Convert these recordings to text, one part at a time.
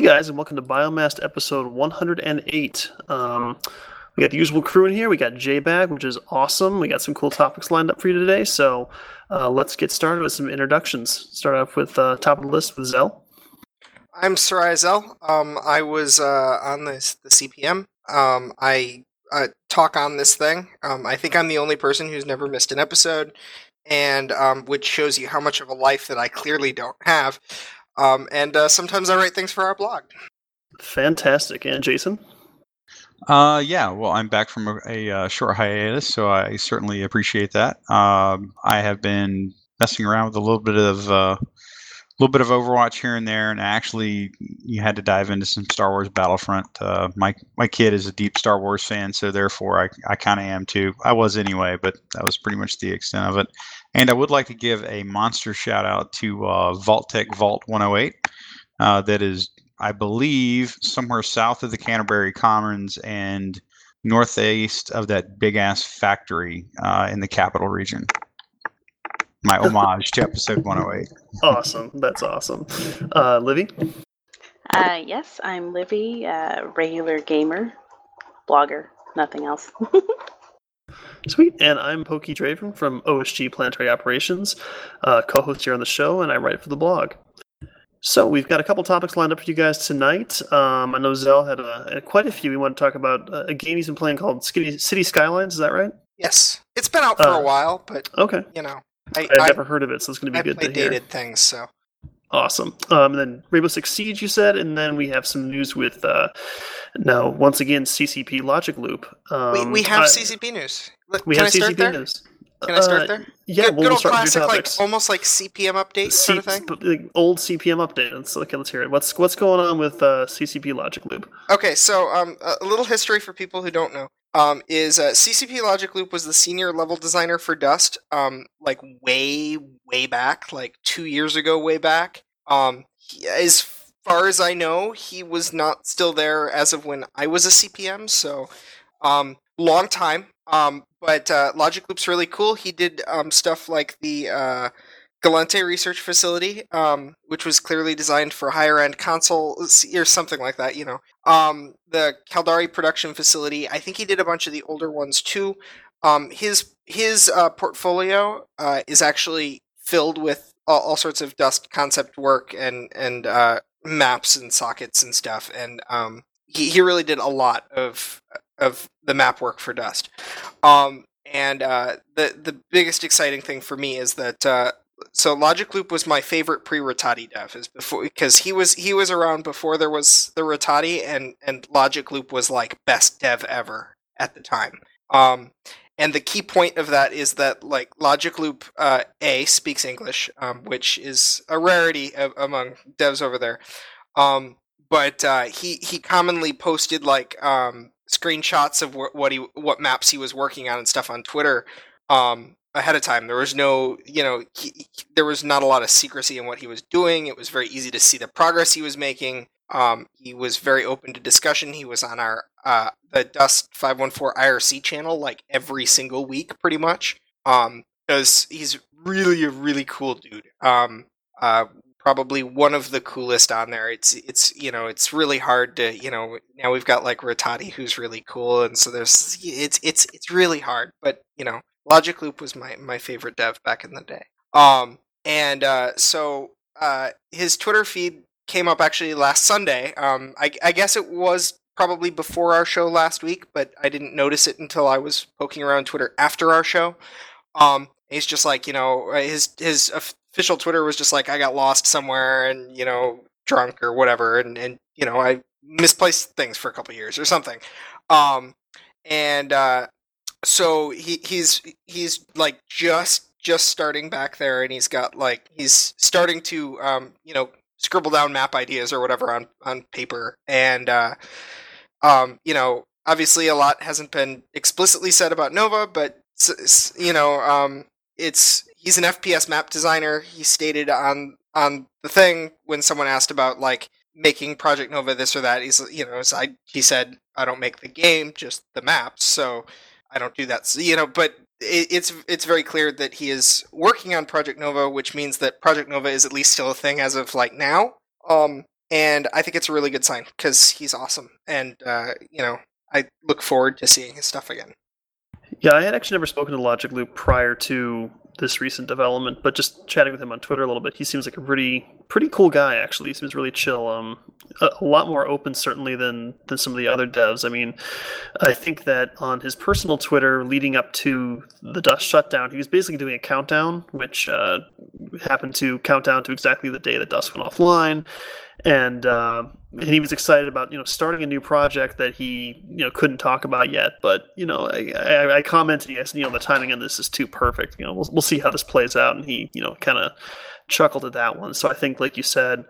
Hey guys, and welcome to Biomast episode 108. Um, we got the usual crew in here. We got J-Bag, which is awesome. We got some cool topics lined up for you today. So uh, let's get started with some introductions. Start off with uh, top of the list with Zell. I'm Sarai Zell. Um, I was uh, on this the CPM. Um, I talk on this thing. Um, I think I'm the only person who's never missed an episode, and um, which shows you how much of a life that I clearly don't have. Um, and uh, sometimes I write things for our blog. Fantastic. And Jason? Uh, yeah, well, I'm back from a, a, uh, short hiatus, so I certainly appreciate that. Um, I have been messing around with a little bit of uh, little bit of Overwatch here and there, and actually, you had to dive into some Star Wars Battlefront. Uh, my my kid is a deep Star Wars fan, so therefore, I I kind of am too. I was anyway, but that was pretty much the extent of it. And I would like to give a monster shout out to uh, Vault-Tec Vault 108. Uh, that is, I believe, somewhere south of the Canterbury Commons and northeast of that big ass factory uh, in the capital region. My homage to episode 108. Awesome. That's awesome. Uh, Livy? Uh, yes, I'm Livy, uh, regular gamer, blogger, nothing else. Sweet. And I'm Pokey Draven from OSG Planetary Operations, uh, co host here on the show, and I write for the blog. So we've got a couple topics lined up for you guys tonight. Um, I know Zell had a, quite a few. We want to talk about uh, a game he's been playing called City, City Skylines. Is that right? Yes, it's been out for Uh, a while, but Okay. you know, I, I, have I, never heard of it, so it's going to I be good play to hear. dated things, so Awesome. Um, and then Rainbow Six Siege, you said, and then we have some news with uh, now once again CCP Logic Loop. Um, we, we have I- CCP news. Look, We Can have I start CCP there? news. Can I start Uh, there? Yeah, good, we'll, good old start with classic, like almost like CPM update C- sort of thing. the old CPM update. Let's okay. Let's hear it. What's what's going on with uh, CCP Logic Loop? Okay, so um, a a little history for people who don't know um, is uh, CCP Logic Loop was the senior level designer for Dust, um, like way, way back, like two years ago, way back. Um, he- as far as I know, he was not still there as of when I was a CPM, so um, long time. Um, but uh, Logic Loop's really cool. He did um, stuff like the uh, Gallente Research Facility, um, which was clearly designed for higher end console or something like that, you know. Um, the Caldari production facility, I think he did a bunch of the older ones too. Um, his his uh, portfolio uh, is actually filled with all, all sorts of Dust concept work and and uh, maps and sockets and stuff, and um, he he really did a lot of of the map work for Dust. Um, and uh, the the biggest exciting thing for me is that uh, so Logic Loop was my favorite pre-Rattati dev, is before because he was he was around before there was the Rattati, and and Logic Loop was like best dev ever at the time. Um, and the key point of that is that like Logic Loop uh, A speaks English, um, which is a rarity a- among devs over there. Um, but uh, he he commonly posted like um, screenshots of wh- what he what maps he was working on and stuff on Twitter um, ahead of time. There was no, you know, he, he- there was not a lot of secrecy in what he was doing. It was very easy to see the progress he was making. Um, he was very open to discussion. He was on our uh, the Dust Five One Four IRC channel like every single week, pretty much. Um, because he's really a really cool dude. Um, uh, probably one of the coolest on there. It's it's you know it's really hard to you know now we've got like Rattati who's really cool, and so there's it's it's it's really hard. But you know Logic Loop was my my favorite dev back in the day. Um, and uh, so uh, his Twitter feed came up actually last Sunday. Um, I, I guess it was probably before our show last week, but I didn't notice it until I was poking around Twitter after our show. Um, he's just like, you know, uh, his his official Twitter was just like, I got lost somewhere and you know, drunk or whatever, and and you know, I misplaced things for a couple years or something. Um, and uh, so he he's he's like just just starting back there, and he's got like he's starting to um, you know scribble down map ideas or whatever on on paper, and uh, um, you know obviously a lot hasn't been explicitly said about Nova, but you know um, it's he's an FPS map designer. He stated on on the thing when someone asked about like making Project Nova this or that. He's you know I, he said I don't make the game, just the maps. So I don't do that. So, you know, but it, it's it's very clear that he is working on Project Nova, which means that Project Nova is at least still a thing as of like now. Um, and I think it's a really good sign because he's awesome, and uh, you know I look forward to seeing his stuff again. Yeah, I had actually never spoken to Logic Loop prior to this recent development, but just chatting with him on Twitter a little bit, he seems like a pretty pretty cool guy. Actually, he seems really chill. Um, a, a, lot more open certainly than than some of the other devs. I mean, I think that on his personal Twitter leading up to the Dust shutdown, he was basically doing a countdown, which uh, happened to count down to exactly the day that Dust went offline and uh, and he was excited about you know starting a new project that he you know couldn't talk about yet. But you know, I, I, I commented, yes, you know, the timing on this is too perfect. You know, we'll we'll see how this plays out. And he you know kind of chuckled at that one. So I think, like you said,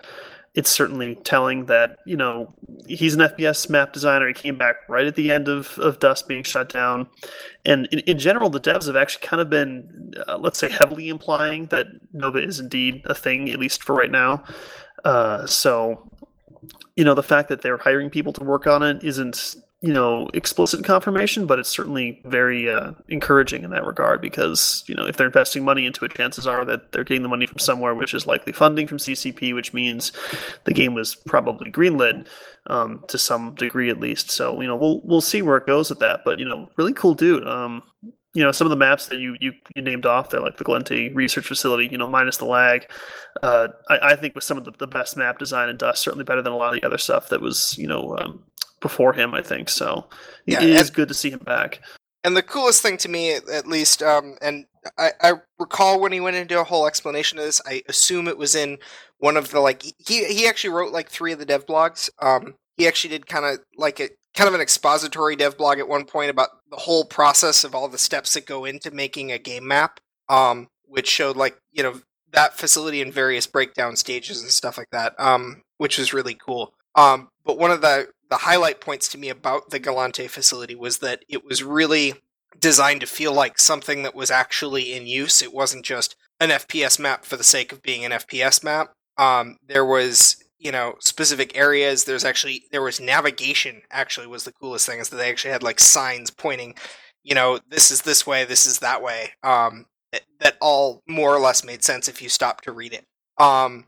it's certainly telling that you know he's an FPS map designer. He came back right at the end of, of Dust being shut down, and in, in general, the devs have actually kind of been, uh, let's say, heavily implying that Nova is indeed a thing, at least for right now. Uh, so, you know, the fact that they're hiring people to work on it isn't, you know, explicit confirmation, but it's certainly very uh, encouraging in that regard because, you know, if they're investing money into it, chances are that they're getting the money from somewhere, which is likely funding from CCP, which means the game was probably greenlit um, to some degree at least. So, you know, we'll we'll see where it goes with that. But, you know, really cool dude. Um, you know some of the maps that you you, you named off there like the Gallente research facility you know minus the lag uh, I, I, think was some of the, the best map design in dust certainly better than a lot of the other stuff that was you know um, before him i think. So yeah, it it is good to see him back. And the coolest thing to me at least um, and I, I recall when he went into a whole explanation of this i assume it was in one of the like he he actually wrote like three of the dev blogs. Um, he actually did kind of like a kind of an expository dev blog at one point about the whole process of all the steps that go into making a game map, um, which showed like you know that facility in various breakdown stages and stuff like that, um, which was really cool. Um, but one of the the highlight points to me about the Gallente facility was that it was really designed to feel like something that was actually in use. It wasn't just an FPS map for the sake of being an FPS map. Um, there was you know specific areas. There's actually there was navigation actually was the coolest thing is that they actually had like signs pointing you know this is this way this is that way um that, that all more or less made sense if you stopped to read it. Um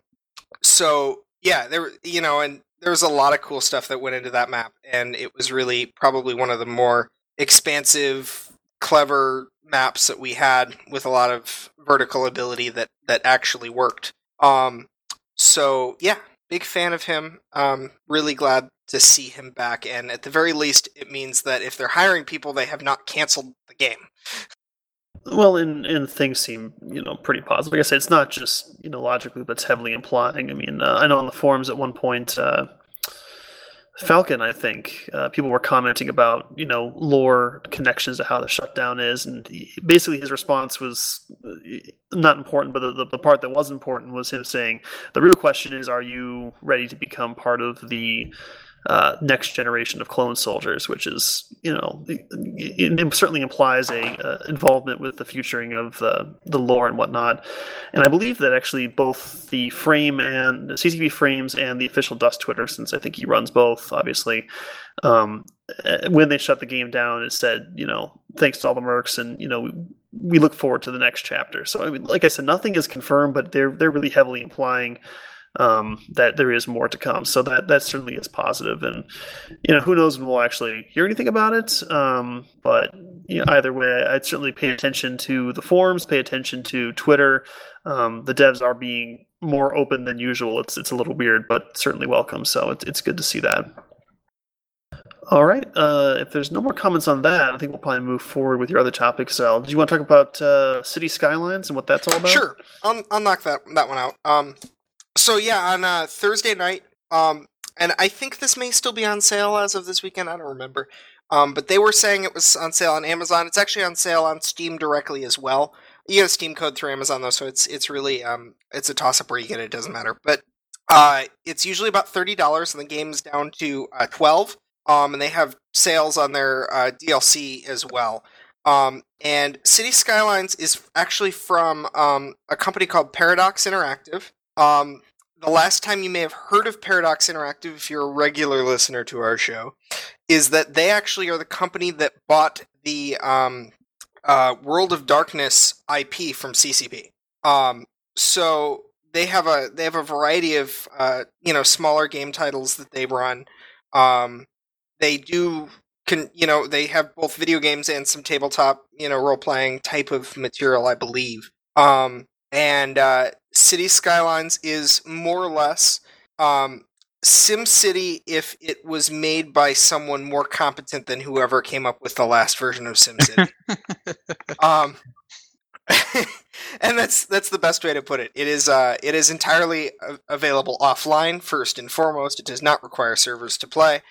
so yeah there you know and there was a lot of cool stuff that went into that map and it was really probably one of the more expansive clever maps that we had with a lot of vertical ability that that actually worked. Um so yeah big fan of him. Um, really glad to see him back, and at the very least, it means that if they're hiring people, they have not canceled the game. Well, and and things seem you know pretty positive. Like I said, it's not just you know logically, but it's heavily implying. I mean, uh, I know on the forums at one point, uh, Falcon, I think uh, people were commenting about you know lore connections to how the shutdown is, and he, basically his response was uh, not important, but the, the part that was important was him saying the real question is, are you ready to become part of the uh, next generation of clone soldiers, which is, you know, it, it certainly implies a uh, involvement with the futuring of the the lore and whatnot. And I believe that actually both the frame and the CCP frames and the official Dust Twitter, since I think he runs both, obviously, um, eh, when they shut the game down, it said, you know, thanks to all the mercs, and you know, we, we look forward to the next chapter. So I mean, like I said, nothing is confirmed, but they're they're really heavily implying um, that there is more to come. So that that certainly is positive, and you know who knows when we'll actually hear anything about it. Um, but you know, either way, I'd certainly pay attention to the forums, pay attention to Twitter. Um, the devs are being more open than usual. It's it's a little weird, but certainly welcome. So it's it's good to see that. All right. Uh, if there's no more comments on that, I think we'll probably move forward with your other topics. Sal, do you want to talk about uh, City Skylines and what that's all about? Sure. I'll, I'll knock that that one out. Um, so yeah, on uh, Thursday night, um, and I think this may still be on sale as of this weekend. I don't remember, um, but they were saying it was on sale on Amazon. It's actually on sale on Steam directly as well. You get a Steam code through Amazon though, so it's it's really um, it's a toss up where you get it. it doesn't matter, but uh, it's usually about thirty dollars, and the game's down to uh, twelve. Um, and they have sales on their uh, DLC as well. Um, and City Skylines is actually from um, a company called Paradox Interactive. Um, the last time you may have heard of Paradox Interactive, if you're a regular listener to our show, is that they actually are the company that bought the um, uh, World of Darkness IP from CCP. Um, so they have a they have a variety of uh, you know smaller game titles that they run. Um, they do can you know they have both video games and some tabletop you know role playing type of material, I believe. Um, and uh, City Skylines is more or less um, SimCity if it was made by someone more competent than whoever came up with the last version of SimCity. um, and that's that's the best way to put it. It is uh, it is entirely available offline. First and foremost, it does not require servers to play.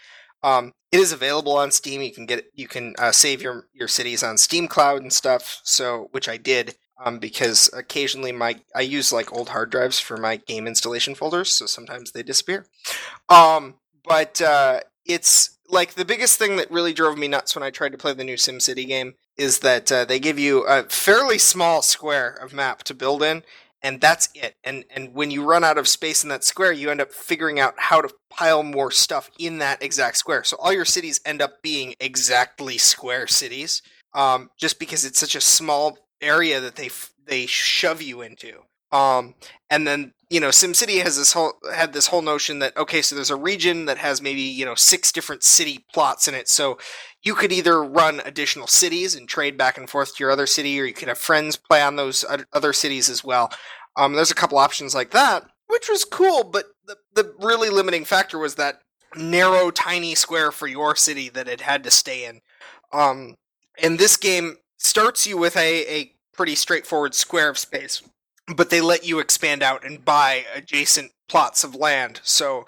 Um, it is available on Steam. You can get you can uh, save your your cities on Steam Cloud and stuff. So which I did um, because occasionally my I use like old hard drives for my game installation folders, so sometimes they disappear. Um, but uh, it's like the biggest thing that really drove me nuts when I tried to play the new SimCity game is that uh, they give you a fairly small square of map to build in, and that's it. And and when you run out of space in that square, you end up figuring out how to pile more stuff in that exact square. So all your cities end up being exactly square cities, um, just because it's such a small area that they they shove you into. Um, and then you know, SimCity has this whole had this whole notion that okay, so there's a region that has maybe you know six different city plots in it. So you could either run additional cities and trade back and forth to your other city, or you could have friends play on those other cities as well. Um, there's a couple options like that, which was cool, but the the really limiting factor was that narrow, tiny square for your city that it had to stay in. Um, and this game starts you with a, a pretty straightforward square of space, but they let you expand out and buy adjacent plots of land. So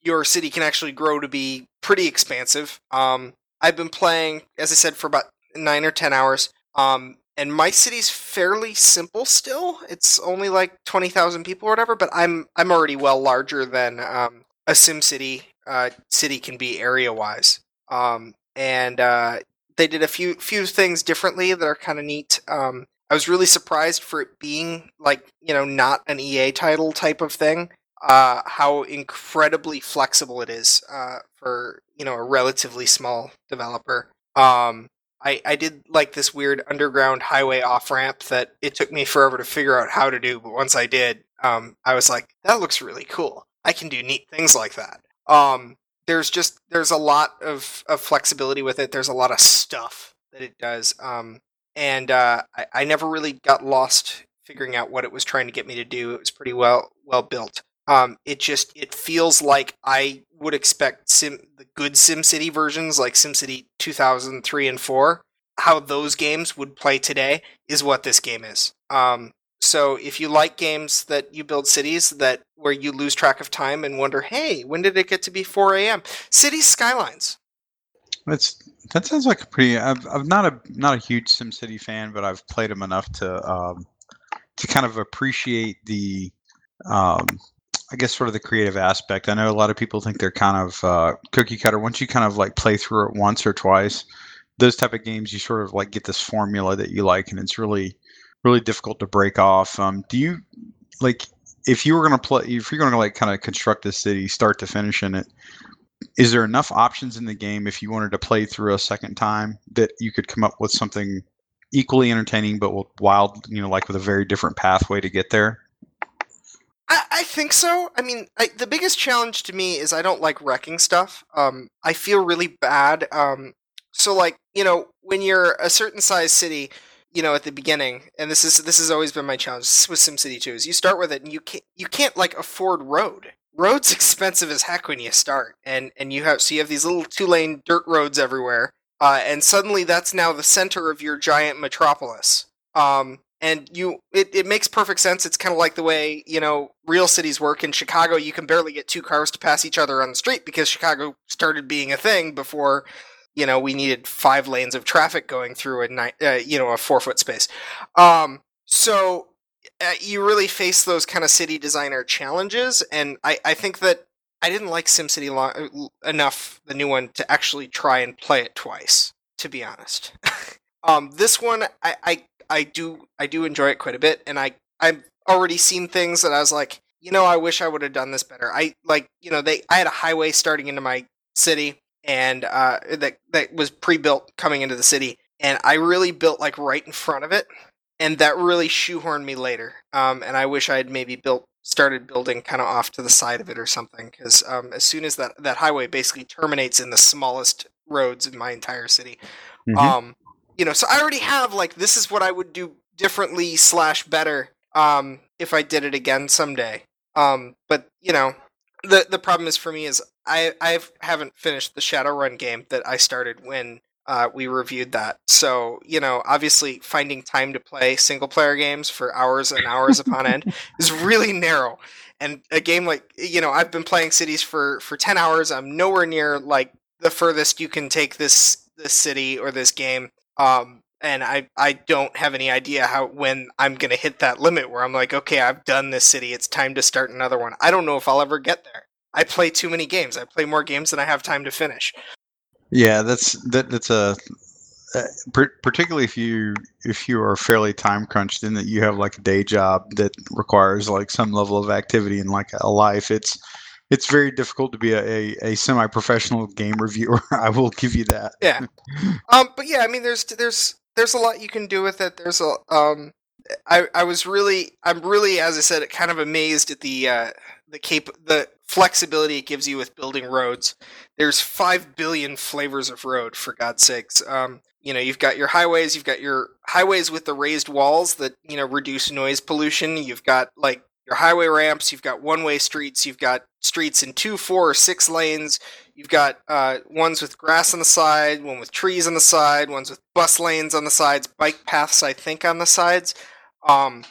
your city can actually grow to be pretty expansive. Um, I've been playing, as I said, for about nine or ten hours. Um, and my city's fairly simple still. It's only like twenty thousand people or whatever, but I'm I'm already well larger than um, a Sim City uh, city can be area wise. Um, and uh, they did a few few things differently that are kind of neat. Um, I was really surprised for it being like you know not an EA title type of thing. Uh, how incredibly flexible it is uh, for you know a relatively small developer. Um, I, I did like this weird underground highway off ramp that it took me forever to figure out how to do, but once I did, um, I was like, that looks really cool. I can do neat things like that. Um, there's just there's a lot of, of flexibility with it. There's a lot of stuff that it does, um, and uh, I, I never really got lost figuring out what it was trying to get me to do. It was pretty well well built. Um, it just it feels like I would expect Sim the good SimCity versions like SimCity 2003 and 4 how those games would play today is what this game is. Um, so if you like games that you build cities that where you lose track of time and wonder, hey, when did it get to be 4 a.m.? City Skylines. That's that sounds like a pretty. I've, I'm not a not a huge SimCity fan, but I've played them enough to um, to kind of appreciate the. Um, I guess sort of the creative aspect. I know a lot of people think they're kind of uh, cookie cutter. Once you kind of like play through it once or twice, those type of games you sort of like get this formula that you like, and it's really really difficult to break off. Um, do you like if you were going to play if you're going to like kind of construct a city start to finish in it? Is there enough options in the game if you wanted to play through a second time that you could come up with something equally entertaining but wild, you know, like with a very different pathway to get there? I, I think so. I mean, I, the biggest challenge to me is I don't like wrecking stuff. Um, I feel really bad. Um, so, like, you know, when you're a certain size city, you know at the beginning and this is this has always been my challenge with SimCity 2 is you start with it and you can't you can't like afford road. Road's expensive as heck when you start and and you have so you have these little two lane dirt roads everywhere uh, and suddenly that's now the center of your giant metropolis. Um, and you it, it makes perfect sense it's kind of like the way you know real cities work in chicago you can barely get two cars to pass each other on the street because chicago started being a thing before you know we needed five lanes of traffic going through a ni- uh, you know a four foot space. Um, so uh, you really face those kind of city designer challenges and i, I think that i didn't like simcity long, uh, enough the new one to actually try and play it twice to be honest. Um, this one I, I i do i do enjoy it quite a bit and i i've already seen things that i was like you know i wish i would have done this better. I like you know they i had a highway starting into my city and uh, that that was pre-built coming into the city, and I really built like right in front of it, and that really shoehorned me later. Um, and I wish I had maybe built started building kind of off to the side of it or something. Because um, as soon as that that highway basically terminates in the smallest roads in my entire city, Mhm. um, you know, so I already have like this is what I would do differently slash better um, if I did it again someday. Um, but you know, the the problem is for me is I I haven't finished the Shadowrun game that I started when uh, we reviewed that. So you know, obviously finding time to play single player games for hours and hours upon end is really narrow. And a game like you know, I've been playing cities for for ten hours. I'm nowhere near like the furthest you can take this this city or this game. Um, and I I don't have any idea how when I'm gonna hit that limit where I'm like, okay, I've done this city. It's time to start another one. I don't know if I'll ever get there. I play too many games. I play more games than I have time to finish. Yeah, that's that. That's a uh, particularly if you if you are fairly time crunched in that you have like a day job that requires like some level of activity and like a life. It's it's very difficult to be a, a, a semi professional game reviewer. I will give you that. Yeah. Um, but yeah, I mean, there's there's there's a lot you can do with it. There's a um, I I was really I'm really as I said kind of amazed at the uh, the cap the flexibility it gives you with building roads. There's five billion flavors of road for God's sakes. Um, you know, you've got your highways, you've got your highways with the raised walls that you know reduce noise pollution. You've got like your highway ramps. You've got one-way streets. You've got streets in two, four, or six lanes. You've got uh, ones with grass on the side, one with trees on the side, ones with bus lanes on the sides, bike paths, I think, on the sides. Um,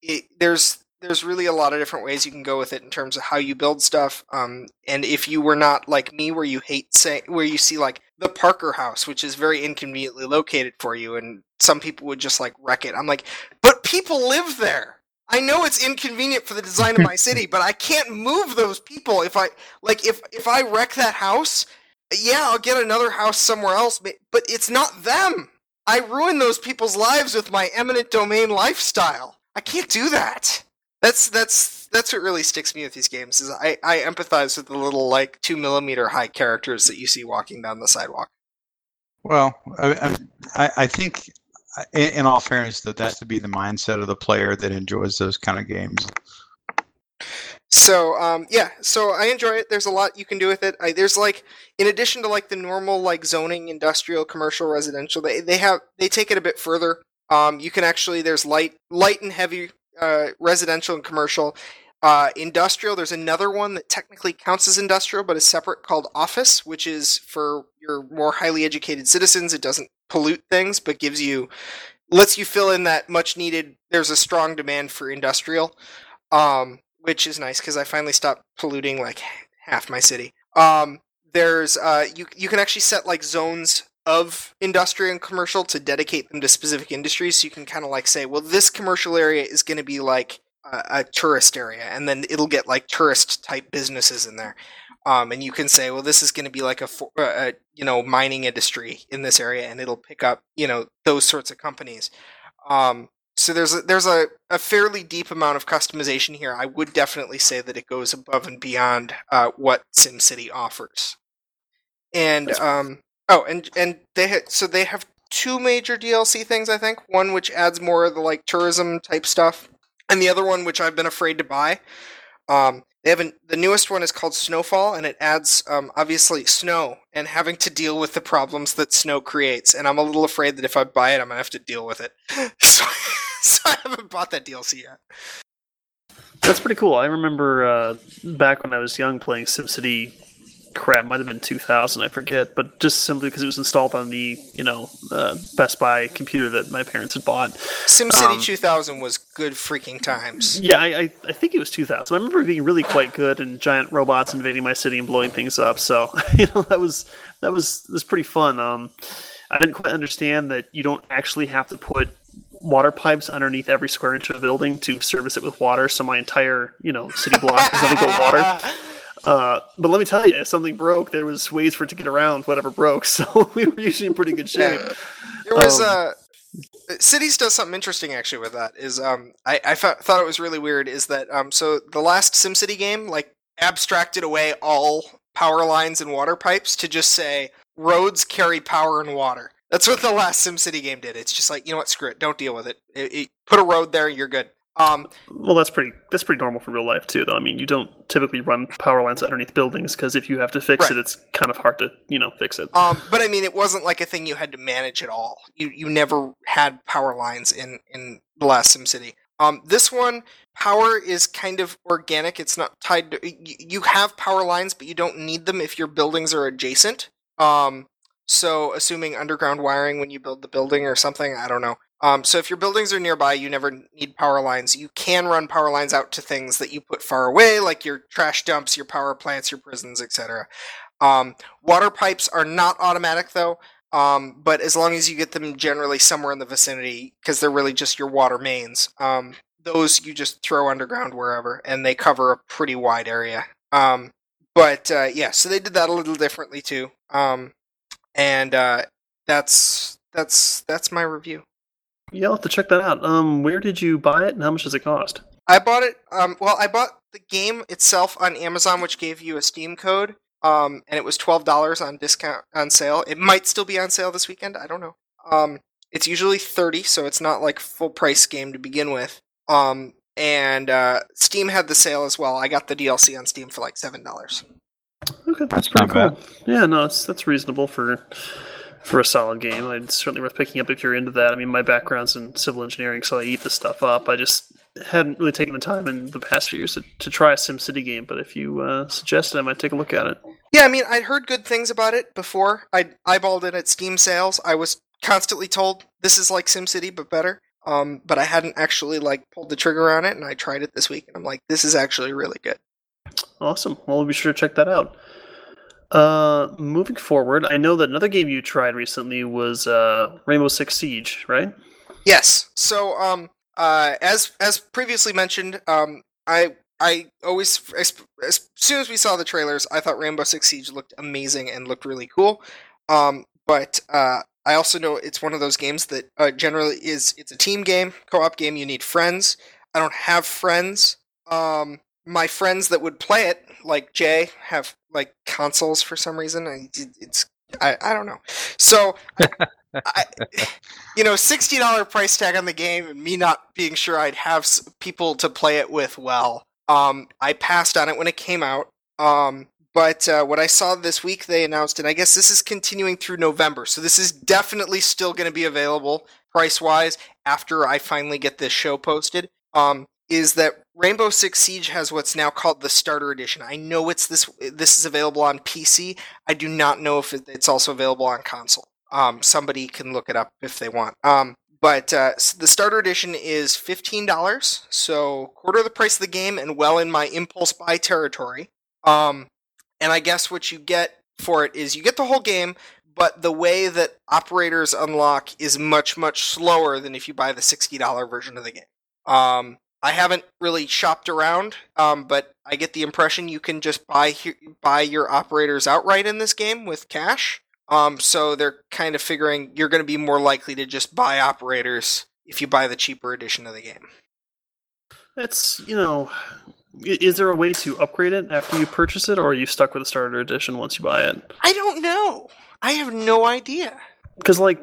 it, there's there's really a lot of different ways you can go with it in terms of how you build stuff. Um, and if you were not like me, where you hate say where you see like the Parker House, which is very inconveniently located for you, and some people would just like wreck it. I'm like, but people live there. I know it's inconvenient for the design of my city, but I can't move those people if I like if if I wreck that house. Yeah, I'll get another house somewhere else, but but it's not them. I ruin those people's lives with my eminent domain lifestyle. I can't do that. That's that's that's what really sticks me with these games is I, I empathize with the little like two millimeter high characters that you see walking down the sidewalk. Well, I, I, I think, in, in all fairness, that that's to be the mindset of the player that enjoys those kind of games. So um, yeah, so I enjoy it. There's a lot you can do with it. I, there's like, in addition to like the normal like zoning, industrial, commercial, residential, they they have they take it a bit further. Um, you can actually there's light light and heavy uh, residential and commercial. Uh, industrial, there's another one that technically counts as industrial, but is separate called office, which is for your more highly educated citizens. It doesn't pollute things, but gives you lets you fill in that much needed. There's a strong demand for industrial. Um, which is nice because I finally stopped polluting like half my city. Um, there's uh, you you can actually set like zones of industrial and commercial to dedicate them to specific industries. So you can kind of like say, well, this commercial area is going to be like a, a tourist area, and then it'll get like tourist type businesses in there. Um, and you can say, well, this is going to be like a, uh, a you know mining industry in this area, and it'll pick up you know those sorts of companies. Um, so there's a, there's a, a fairly deep amount of customization here. I would definitely say that it goes above and beyond uh, what SimCity offers. And um, oh, and and they ha- so they have two major DLC things. I think one which adds more of the like tourism type stuff, and the other one which I've been afraid to buy. Um, they have an, the newest one is called Snowfall, and it adds um, obviously snow and having to deal with the problems that snow creates. And I'm a little afraid that if I buy it, I'm gonna have to deal with it. so, so I haven't bought that DLC yet. That's pretty cool. I remember uh, back when I was young playing SimCity. Crap, might have been 2000, I forget, but just simply because it was installed on the you know uh, Best Buy computer that my parents had bought. SimCity Um, 2000 was good freaking times. Yeah, I, I, I think it was 2000. I remember it being really quite good and giant robots invading my city and blowing things up. So you know that was that was that was pretty fun. Um, I didn't quite understand that you don't actually have to put water pipes underneath every square inch of building to service it with water. So my entire you know city block nothing but water. Uh, but let me tell you, if something broke, there was ways for it to get around whatever broke. So we were usually in pretty good shape. There was Um, uh, Cities does something interesting actually with that. Is um I I thought thought it was really weird. Is that um so the last SimCity game like abstracted away all power lines and water pipes to just say roads carry power and water. That's what the last SimCity game did. It's just like you know what, screw it, don't deal with it. It- it- put a road there, you're good. Um, Well, that's pretty that's pretty normal for real life too, though. I mean, you don't typically run power lines underneath buildings because if you have to fix Right. it, it's kind of hard to you know fix it. um, but I mean, it wasn't like a thing you had to manage at all. You you never had power lines in in the last SimCity. Um, this one, power is kind of organic. It's not tied to. y- You have power lines, but you don't need them if your buildings are adjacent. Um, so assuming underground wiring when you build the building or something, I don't know. Um, so if your buildings are nearby, you never need power lines. You can run power lines out to things that you put far away, like your trash dumps, your power plants, your prisons, etc. Um, water pipes are not automatic though, um, but as long as you get them generally somewhere in the vicinity, because they're really just your water mains, um, those you just throw underground wherever, and they cover a pretty wide area. Um, but uh, yeah, so they did that a little differently too. Um, and uh, that's that's that's my review. Yeah, I'll have to check that out. Um, where did you buy it, and how much does it cost? I bought it. Um, well, I bought the game itself on Amazon, which gave you a Steam code. Um, and it was twelve dollars on discount on sale. It might still be on sale this weekend. I don't know. Um, it's usually thirty, so it's not like full price game to begin with. Um, and uh, Steam had the sale as well. I got the DLC on Steam for like seven dollars. Okay, that's That's pretty not cool. Yeah, no, it's, that's reasonable for for a solid game. It's certainly worth picking up if you're into that. I mean, my background's in civil engineering, so I eat this stuff up. I just hadn't really taken the time in the past few years to, to try a SimCity game, but if you uh, suggest it, I might take a look at it. Yeah, I mean, I'd heard good things about it before. I eyeballed it at Steam sales. I was constantly told this is like SimCity but better. Um, but I hadn't actually like pulled the trigger on it, and I tried it this week, and I'm like, this is actually really good. Awesome. Well, we'll be sure to check that out. Uh, moving forward, I know that another game you tried recently was uh, Rainbow Six Siege, right? Yes. So, um, uh, as as previously mentioned, um, I I always as, as soon as we saw the trailers, I thought Rainbow Six Siege looked amazing and looked really cool. Um, but uh, I also know it's one of those games that uh, generally is it's a team game, co-op game. You need friends. I don't have friends. Um, my friends that would play it, like Jay, have like consoles for some reason. I, it's I, I don't know. So I, you know, sixty dollar price tag on the game, and me not being sure I'd have people to play it with. Well, um, I passed on it when it came out. Um, but uh, what I saw this week, they announced, and I guess this is continuing through November. So this is definitely still going to be available price wise after I finally get this show posted. Um, is that Rainbow Six Siege has what's now called the Starter Edition. I know it's this. This is available on PC. I do not know if it's also available on console. Um, somebody can look it up if they want. Um, but uh, the starter edition is fifteen dollars, so quarter the price of the game, and well in my impulse buy territory. Um, and I guess what you get for it is you get the whole game, but the way that operators unlock is much much slower than if you buy the sixty dollar version of the game. Um, I haven't really shopped around, um, but I get the impression you can just buy he- buy your operators outright in this game with cash. Um, so they're kind of figuring you're going to be more likely to just buy operators if you buy the cheaper edition of the game. That's you know, is there a way to upgrade it after you purchase it, or are you stuck with the starter edition once you buy it? I don't know. I have no idea. Because like,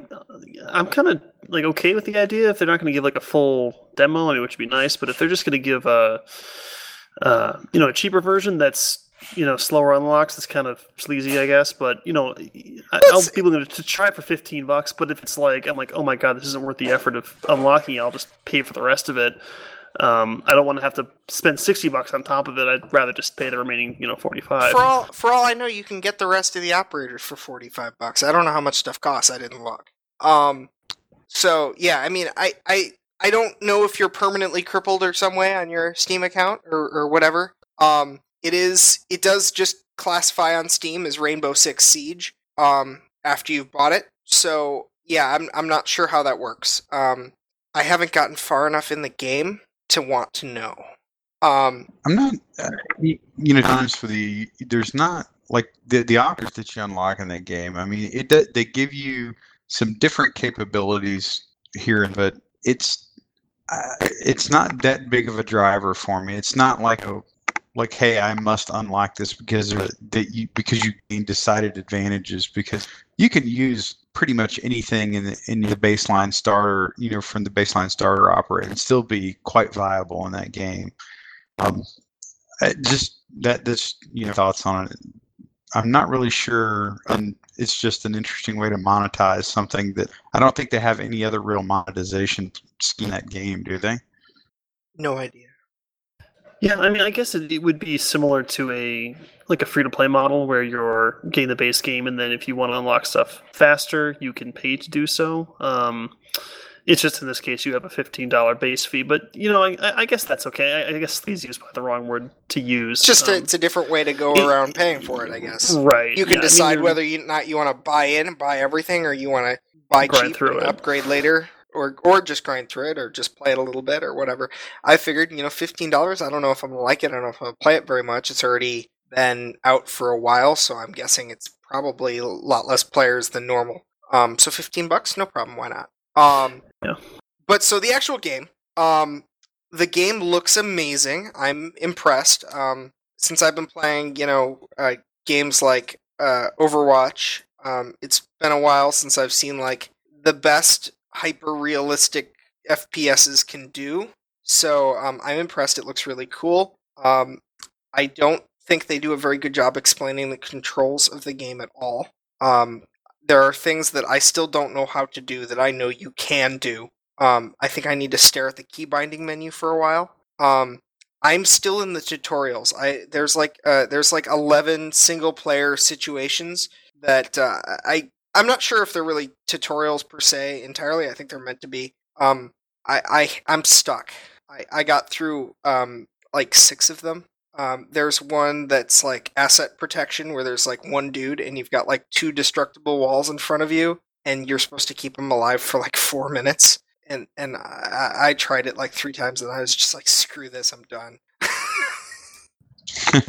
I'm kind of like okay with the idea if they're not going to give like a full demo, I mean, which would be nice. But if they're just going to give a, uh, you know, a cheaper version that's you know slower unlocks, that's kind of sleazy, I guess. But you know, I, I'll be willing to try it for 15 bucks. But if it's like I'm like, oh my god, this isn't worth the effort of unlocking, it, I'll just pay for the rest of it. Um, I don't want to have to spend 60 bucks on top of it. I'd rather just pay the remaining, you know, 45. For all for all I know, you can get the rest of the operators for forty five bucks. I don't know how much stuff costs. I didn't look. Um, so yeah, I mean, I I I don't know if you're permanently crippled or some way on your Steam account or or whatever. Um, it is it does just classify on Steam as Rainbow Six Siege. Um, after you've bought it. So yeah, I'm I'm not sure how that works. Um, I haven't gotten far enough in the game to want to know. Um, I'm not, uh, you know, times for the there's not like the the operators that you unlock in that game. I mean, it they give you some different capabilities here, but it's uh, it's not that big of a driver for me. It's not like a like, hey, I must unlock this because of, that you because you gain decided advantages because you can use pretty much anything in the in the baseline starter, you know, from the baseline starter operator and still be quite viable in that game. Um, just that this you know thoughts on it. I'm not really sure, and it's just an interesting way to monetize something that I don't think they have any other real monetization scheme that game, do they? No idea. Yeah, I mean, I guess it, it would be similar to a like a free to play model where you're getting the base game, and then if you want to unlock stuff faster, you can pay to do so. Um, it's just in this case you have a fifteen dollar base fee, but you know, I, I guess that's okay. I, I guess sleazy is probably the wrong word to use. Just Um, a, it's a different way to go it- around paying for it, I guess. right. You can yeah, I mean, decide whether you not you want to buy in and buy everything, or you want to buy cheap through and it. upgrade later, or or just grind through it, or just play it a little bit, or whatever. I figured, you know, fifteen dollars. I don't know if I'm gonna like it. I don't know if I'm gonna play it very much. It's already been out for a while, so I'm guessing it's probably a lot less players than normal. Um, so fifteen bucks, no problem. Why not? Um, Yeah. But so the actual game, um, the game looks amazing. I'm impressed. Um, since I've been playing, you know, uh, games like uh, Overwatch, um, it's been a while since I've seen like the best hyper realistic FPSs can do. So um, I'm impressed. It looks really cool. Um, I don't think they do a very good job explaining the controls of the game at all. Um, there are things that I still don't know how to do that I know you can do. Um, I think I need to stare at the key binding menu for a while. Um, I'm still in the tutorials. I there's like uh, there's like 11 single player situations that uh, I I'm not sure if they're really tutorials per se entirely. I think they're meant to be. Um, I, I I'm stuck. I, I got through um, like six of them. Um, there's one that's like asset protection where there's like one dude and you've got like two destructible walls in front of you and you're supposed to keep him alive for like four minutes. And and I, I tried it like three times and I was just like, screw this, I'm done.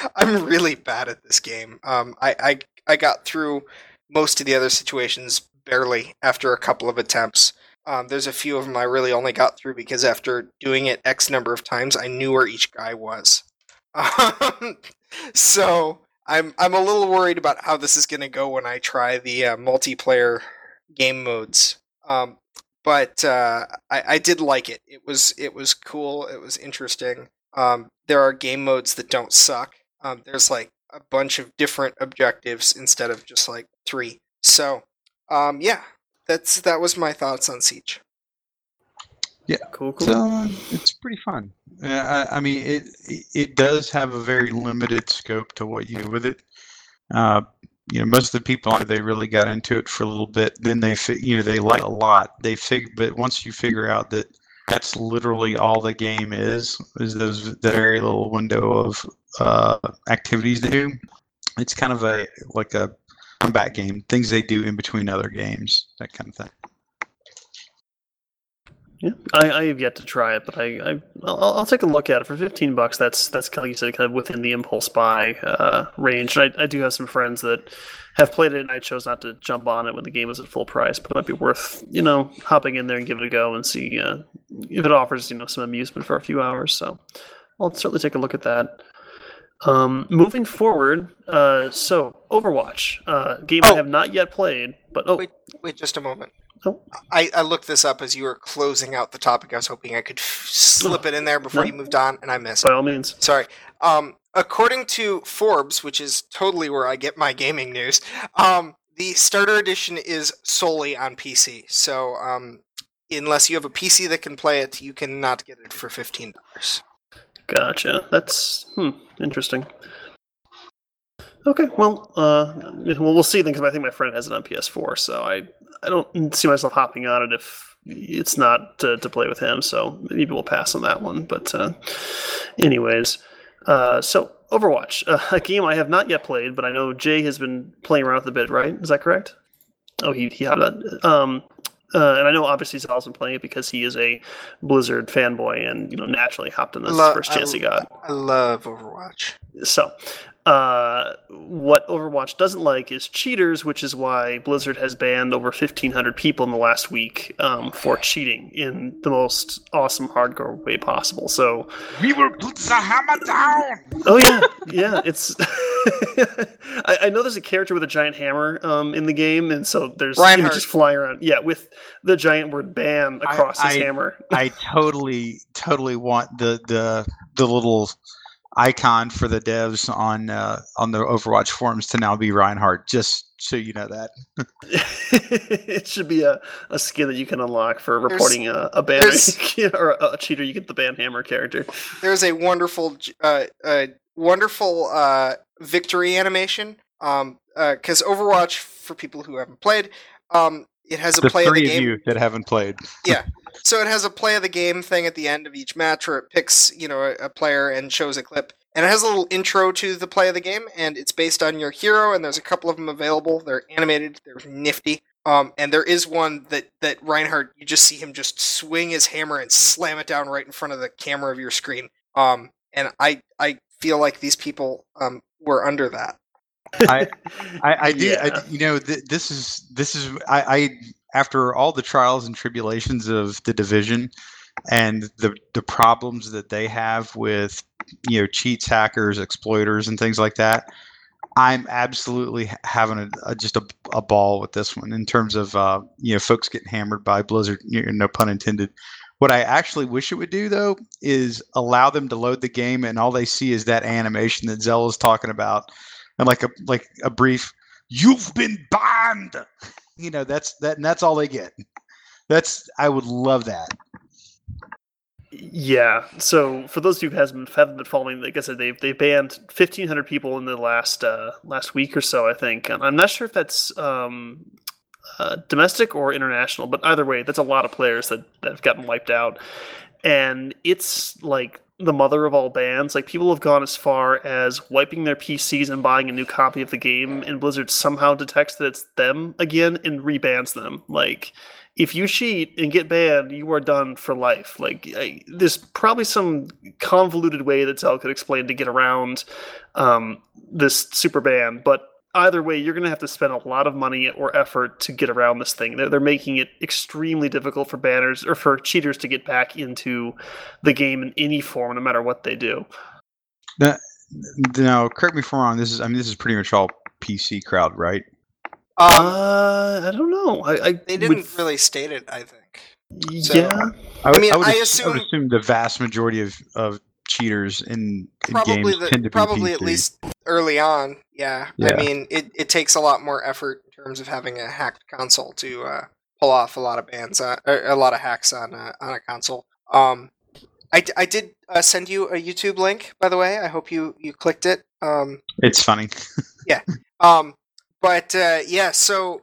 I'm really bad at this game. Um, I, I I got through most of the other situations barely after a couple of attempts. Um, there's a few of them I really only got through because after doing it X number of times, I knew where each guy was. Um, so I'm I'm a little worried about how this is going to go when I try the uh, multiplayer game modes. Um, but uh, I, I did like it. It was it was cool. It was interesting. Um, there are game modes that don't suck. Um, there's like a bunch of different objectives instead of just like three. So um, yeah, that's that was my thoughts on Siege. Yeah, cool, cool. So it's pretty fun. Uh, I, I mean, it it- it does have a very limited scope to what you do with it. Uh, you know, most of the people they really got into it for a little bit. Then they, fi- you know, they like a lot. They fig, but once you figure out that that's literally all the game is, is those that very little window of uh, activities to do. It's kind of a like a combat game, things they do in between other games, that kind of thing. Yeah, I, I have yet to try it, but I, I I'll, I'll take a look at it for fifteen bucks. That's that's kind of like you said, kind of within the impulse buy uh, range. And I, I do have some friends that have played it, and I chose not to jump on it when the game was at full price. But it might be worth you know hopping in there and give it a go and see uh, if it offers you know some amusement for a few hours. So I'll certainly take a look at that. Um, moving forward, uh, so Overwatch, uh, game I Oh. have not yet played, but oh, Wait. Wait just a moment. Oh. I, I looked this up as you were closing out the topic. I was hoping I could f- slip it in there before No. you moved on, and I missed. by all means, Sorry. Um, according to Forbes, which is totally where I get my gaming news, um, the starter edition is solely on PC. So, um, unless you have a PC that can play it, you cannot get it for fifteen dollars. Gotcha. That's hmm, interesting. Okay, well, uh, well, we'll see then. Because I think my friend has it on PS4, so I, I don't see myself hopping on it if it's not to, to play with him. So maybe we'll pass on that one. But, uh, anyways, uh, so Overwatch, uh, a game I have not yet played, but I know Jay has been playing around with a bit. Right? Is that correct? Oh, he he had that. Um, uh, and I know obviously Sal's been playing it because he is a Blizzard fanboy, and you know naturally hopped on this first chance I- he got. I love Overwatch. So, Uh, what Overwatch doesn't like is cheaters, which is why Blizzard has banned over 1,500 people in the last week um, for cheating in the most awesome hardcore way possible. So We will put the hammer down. Oh yeah, yeah. It's I, I know there's a character with a giant hammer um, in the game, and so there's you know, Reinhardt. just flying around. Yeah, with the giant word "ban" I- across his I- hammer. I totally, totally want the the the little icon for the devs on uh, on the Overwatch forums to now be Reinhardt. Just so you know that. it should be a, a skin that you can unlock for There's- reporting a, a ban or a, a cheater. You get the ban hammer character. There's a wonderful, j- uh, uh, wonderful uh, victory animation. Um, because Overwatch, for people who haven't played, um, it has a The play of the three of game. you that haven't played. Yeah. So it has a play of the game thing at the end of each match where it picks, you know, a, a player and shows a clip. And it has a little intro to the play of the game, and it's based on your hero, and there's a couple of them available. They're animated, they're nifty. Um, and there is one that, that Reinhardt, you just see him just swing his hammer and slam it down right in front of the camera of your screen. Um, and I, I feel like these people um, were under that. I, I, I do. Yeah. I, you know, th- this is this is. I, I after all the trials and tribulations of the division, and the the problems that they have with you know cheats, hackers, exploiters, and things like that. I'm absolutely having a, a just a, a ball with this one in terms of uh, you know folks getting hammered by Blizzard. You know, no pun intended. What I actually wish it would do though is allow them to load the game, and all they see is that animation that Zell is talking about, and like a like a brief, "You've been banned." You know, that's that, and that's all they get. That's I would love that. Yeah. So for those of you who hasn't haven't been following, like I said, they've they banned fifteen hundred people in the last uh, last week or so. I think. And I'm not sure if that's um, uh, domestic or international, but either way, that's a lot of players that that have gotten wiped out, and it's like the mother of all bans. Like people have gone as far as wiping their PCs and buying a new copy of the game, and Blizzard somehow detects that it's them again and rebans them. Like if you cheat and get banned, you are done for life. Like I, there's probably some convoluted way that Zell could explain to get around um, this super ban, but either way, you're going to have to spend a lot of money or effort to get around this thing. They're, they're making it extremely difficult for banners or for cheaters to get back into the game in any form, no matter what they do. Now, correct me if I'm wrong. This is I mean this is pretty much all PC crowd, right? Um, uh, I don't know. I, I they didn't really state it, I think. so- yeah. I, would, mean, I, would I ass- I would assume- assume the vast majority of, of cheaters in, in probably games the, tend to be probably at least early on yeah. Yeah. i mean it, it takes a lot more effort in terms of having a hacked console to uh, pull off a lot of bans uh, a lot of hacks on a, on a console um i, I did uh, send you a youtube link by the way i hope you you clicked it um It's funny. Yeah. Um but uh, yeah so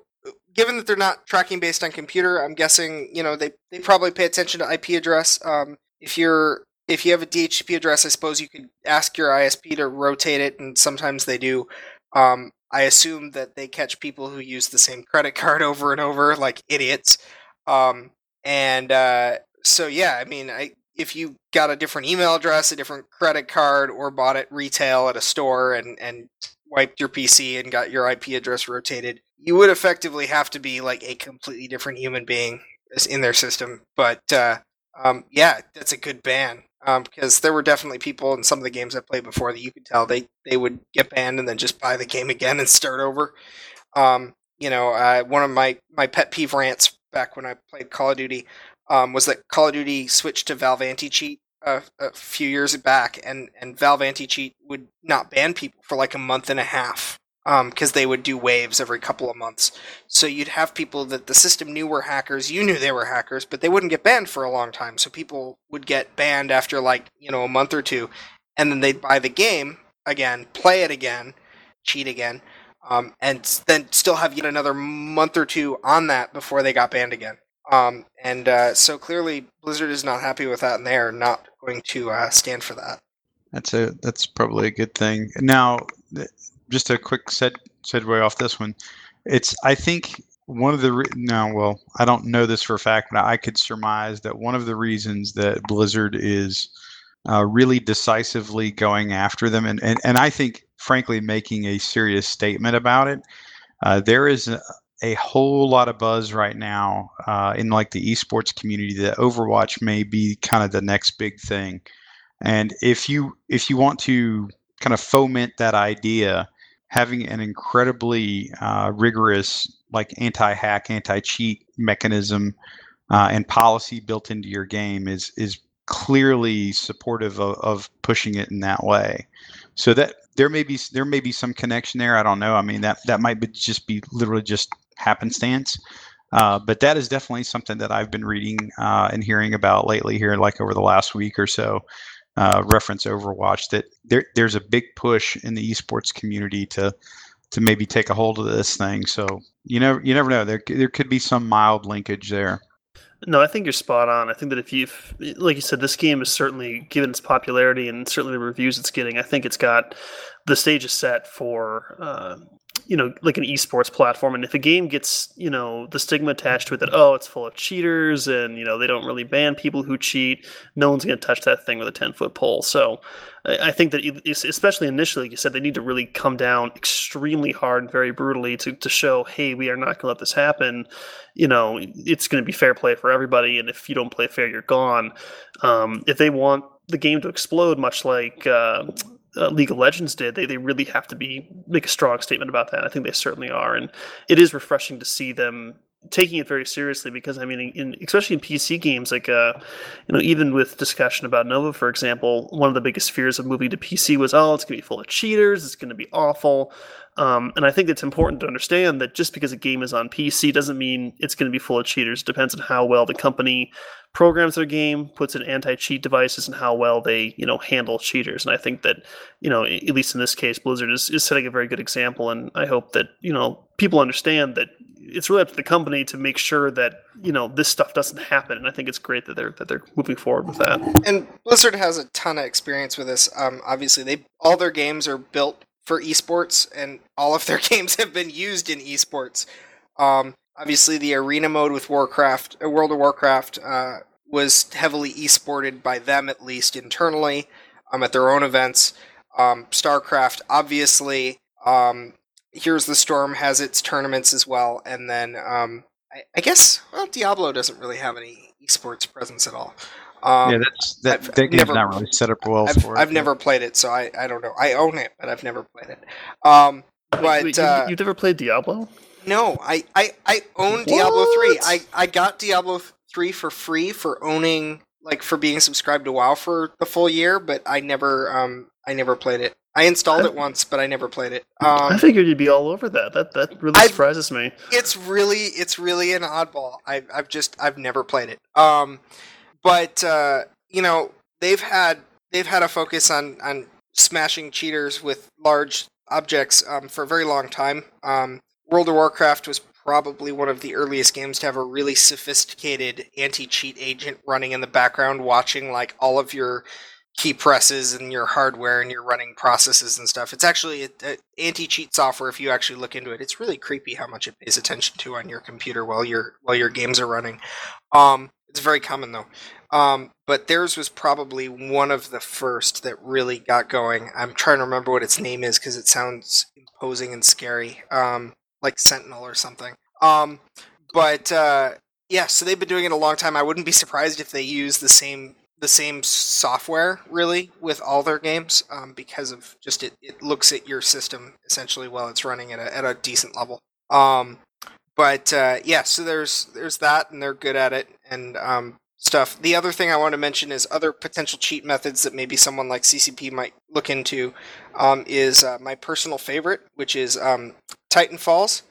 given that they're not tracking based on computer i'm guessing you know they, they probably pay attention to ip address um if you're if you have a DHCP address, I suppose you could ask your ISP to rotate it, and sometimes they do. Um, I assume that they catch people who use the same credit card over and over, like idiots. Um, and uh, so, yeah, I mean, I, if you got a different email address, a different credit card, or bought it retail at a store and, and wiped your PC and got your IP address rotated, you would effectively have to be like a completely different human being in their system. But uh, um, yeah, that's a good ban um, because there were definitely people in some of the games I played before that you could tell they they would get banned and then just buy the game again and start over. Um, you know, uh, one of my my pet peeve rants back when I played Call of Duty um, was that Call of Duty switched to Valve Anti Cheat a, a few years back, and and Valve Anti Cheat would not ban people for like a month and a half because they would do waves every couple of months. So you'd have people that the system knew were hackers, you knew they were hackers, but they wouldn't get banned for a long time. So people would get banned after like, you know, a month or two, and then they'd buy the game again, play it again, cheat again, um, and then still have yet another month or two on that before they got banned again. Um, and uh, so clearly Blizzard is not happy with that, and they are not going to uh, stand for that. That's a that's probably a good thing. Now, th- just a quick sed segue off this one. It's I think one of the re- no, well, I don't know this for a fact, but I could surmise that one of the reasons that Blizzard is uh, really decisively going after them, and, and and I think, frankly, making a serious statement about it. Uh, there is a, a, whole lot of buzz right now uh, in like the esports community that Overwatch may be kind of the next big thing, and if you if you want to kind of foment that idea, having an incredibly uh, rigorous like anti-hack, anti-cheat mechanism uh, and policy built into your game is is clearly supportive of, of pushing it in that way. So that there may be there may be some connection there. I don't know. I mean that that might be just be literally just happenstance. Uh, but that is definitely something that I've been reading uh, and hearing about lately here, like over the last week or so. Uh, reference Overwatch that there, there's a big push in the esports community to to maybe take a hold of this thing. So you know you never know. There there could be some mild linkage there. No, I think you're spot on. I think that if you've, like you said, this game is certainly given its popularity and certainly the reviews it's getting. I think it's got the stage is set for uh, you know, like an esports platform. And if a game gets, you know, the stigma attached to it that, oh, it's full of cheaters and, you know, they don't really ban people who cheat, no one's going to touch that thing with a 10 foot pole. So I think that, especially initially, like you said, they need to really come down extremely hard and very brutally to, to show, hey, we are not going to let this happen. You know, it's going to be fair play for everybody. And if you don't play fair, you're gone. Um, if they want the game to explode, much like, uh, uh, League of Legends did, they, they really have to be make a strong statement about that. I think they certainly are, and it is refreshing to see them taking it very seriously because I mean, in, especially in PC games, like uh, you know, even with discussion about Nova, for example, one of the biggest fears of moving to PC was, oh, it's going to be full of cheaters, it's going to be awful. Um, and I think it's important to understand that just because a game is on PC doesn't mean it's going to be full of cheaters. It depends on how well the company programs their game, puts in anti-cheat devices, and how well they you know handle cheaters. And I think that you know at least in this case, Blizzard is, is setting a very good example. And I hope that you know people understand that it's really up to the company to make sure that you know this stuff doesn't happen. And I think it's great that they're that they're moving forward with that. And Blizzard has a ton of experience with this. Um, obviously, they all their games are built for esports, and all of their games have been used in esports. Um, obviously, the arena mode with Warcraft, uh, World of Warcraft, uh, was heavily esported by them, at least internally, um, at their own events. Um, StarCraft, obviously, um, Heroes of the Storm has its tournaments as well, and then um, I, I, guess well, Diablo doesn't really have any esports presence at all. Um, yeah, that's that, that game's never, not really set up well I've, for it. I've never played it, so I, I don't know. I own it, but I've never played it. Um, but Wait, uh, you, have never played Diablo? No, I I, I own what? Diablo three. I, I got Diablo three for free for owning like for being subscribed to WoW for the full year, but I never um I never played it. I installed I, it once, but I never played it. Um, I figured you'd be all over that. That that really I've, surprises me. It's really it's really an oddball. I, I've just I've never played it. Um, but uh, you know they've had they've had a focus on on smashing cheaters with large objects um, for a very long time. Um, World of Warcraft was probably one of the earliest games to have a really sophisticated anti-cheat agent running in the background, watching like all of your key presses and your hardware and your running processes and stuff. It's actually anti-cheat software. If you actually look into it, it's really creepy how much it pays attention to on your computer while your while your games are running. Um, it's very common though. Um, but theirs was probably one of the first that really got going. I'm trying to remember what its name is because it sounds imposing and scary, um, like Sentinel or something. Um, but uh, yeah, so they've been doing it a long time. I wouldn't be surprised if they use the same the same software really with all their games um, because of just it, it looks at your system essentially while it's running at a, at a decent level um, but uh, yeah so there's there's that and they're good at it and um, stuff the other thing i want to mention is other potential cheat methods that maybe someone like ccp might look into um, is uh, my personal favorite which is um, Titanfall's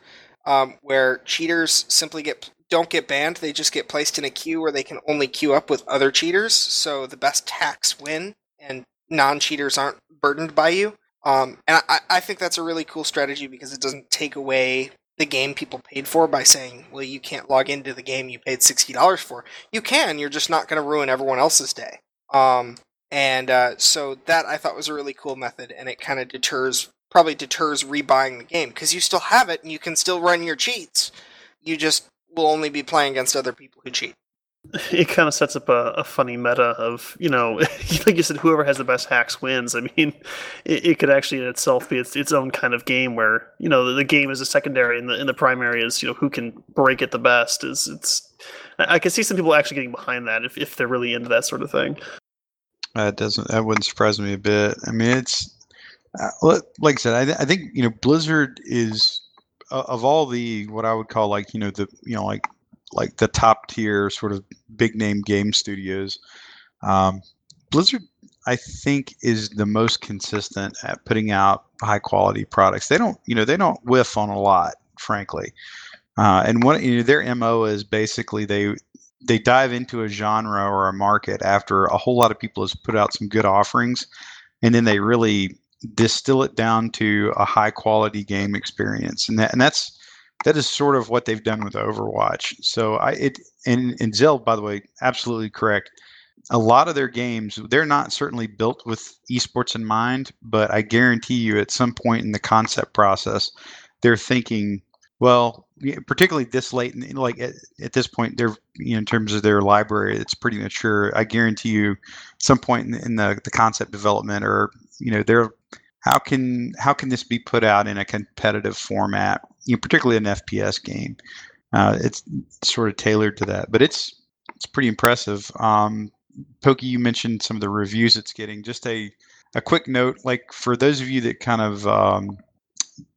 um, where cheaters simply get don't get banned. They just get placed in a queue where they can only queue up with other cheaters. So the best hacks win, and non-cheaters aren't burdened by you. Um, and I, I think that's a really cool strategy because it doesn't take away the game people paid for by saying, well, you can't log into the game you paid $60 for. You can, you're just not going to ruin everyone else's day. Um, and uh, so that I thought was a really cool method, and it kind of deters, probably deters rebuying the game because you still have it and you can still run your cheats. You just will only be playing against other people who cheat. it kind of sets up a, a, funny meta of you know like you said whoever has the best hacks wins. I mean it, it could actually in itself be its, its own kind of game where you know the, the, game is a secondary and the, and the primary is you know who can break it the best is it's i can see some people actually getting behind that if, if they're really into that sort of thing. That doesn't that wouldn't surprise me a bit. I mean it's uh, like i said I, th- I think you know blizzard is of all the what i would call like you know the you know like like the top tier sort of big name game studios. Um, Blizzard, I think, is the most consistent at putting out high quality products. They don't, you know, they don't whiff on a lot, frankly. Uh, and what you know, their mo is basically they they dive into a genre or a market after a whole lot of people has put out some good offerings, and then they really distill it down to a high quality game experience, and that and that's that is sort of what they've done with Overwatch. So I it and and Zell, by the way, absolutely correct. A lot of their games, they're not certainly built with esports in mind, but I guarantee you, at some point in the concept process, they're thinking, well, particularly this late, like at, at this point, they're you know in terms of their library, it's pretty mature. I guarantee you, some point in, in the the concept development, or you know, they're how can how can this be put out in a competitive format you know, particularly an FPS game. Uh, it's sort of tailored to that, but it's it's pretty impressive. Um, Pokey, you mentioned some of the reviews it's getting. Just a a quick note, like for those of you that kind of um,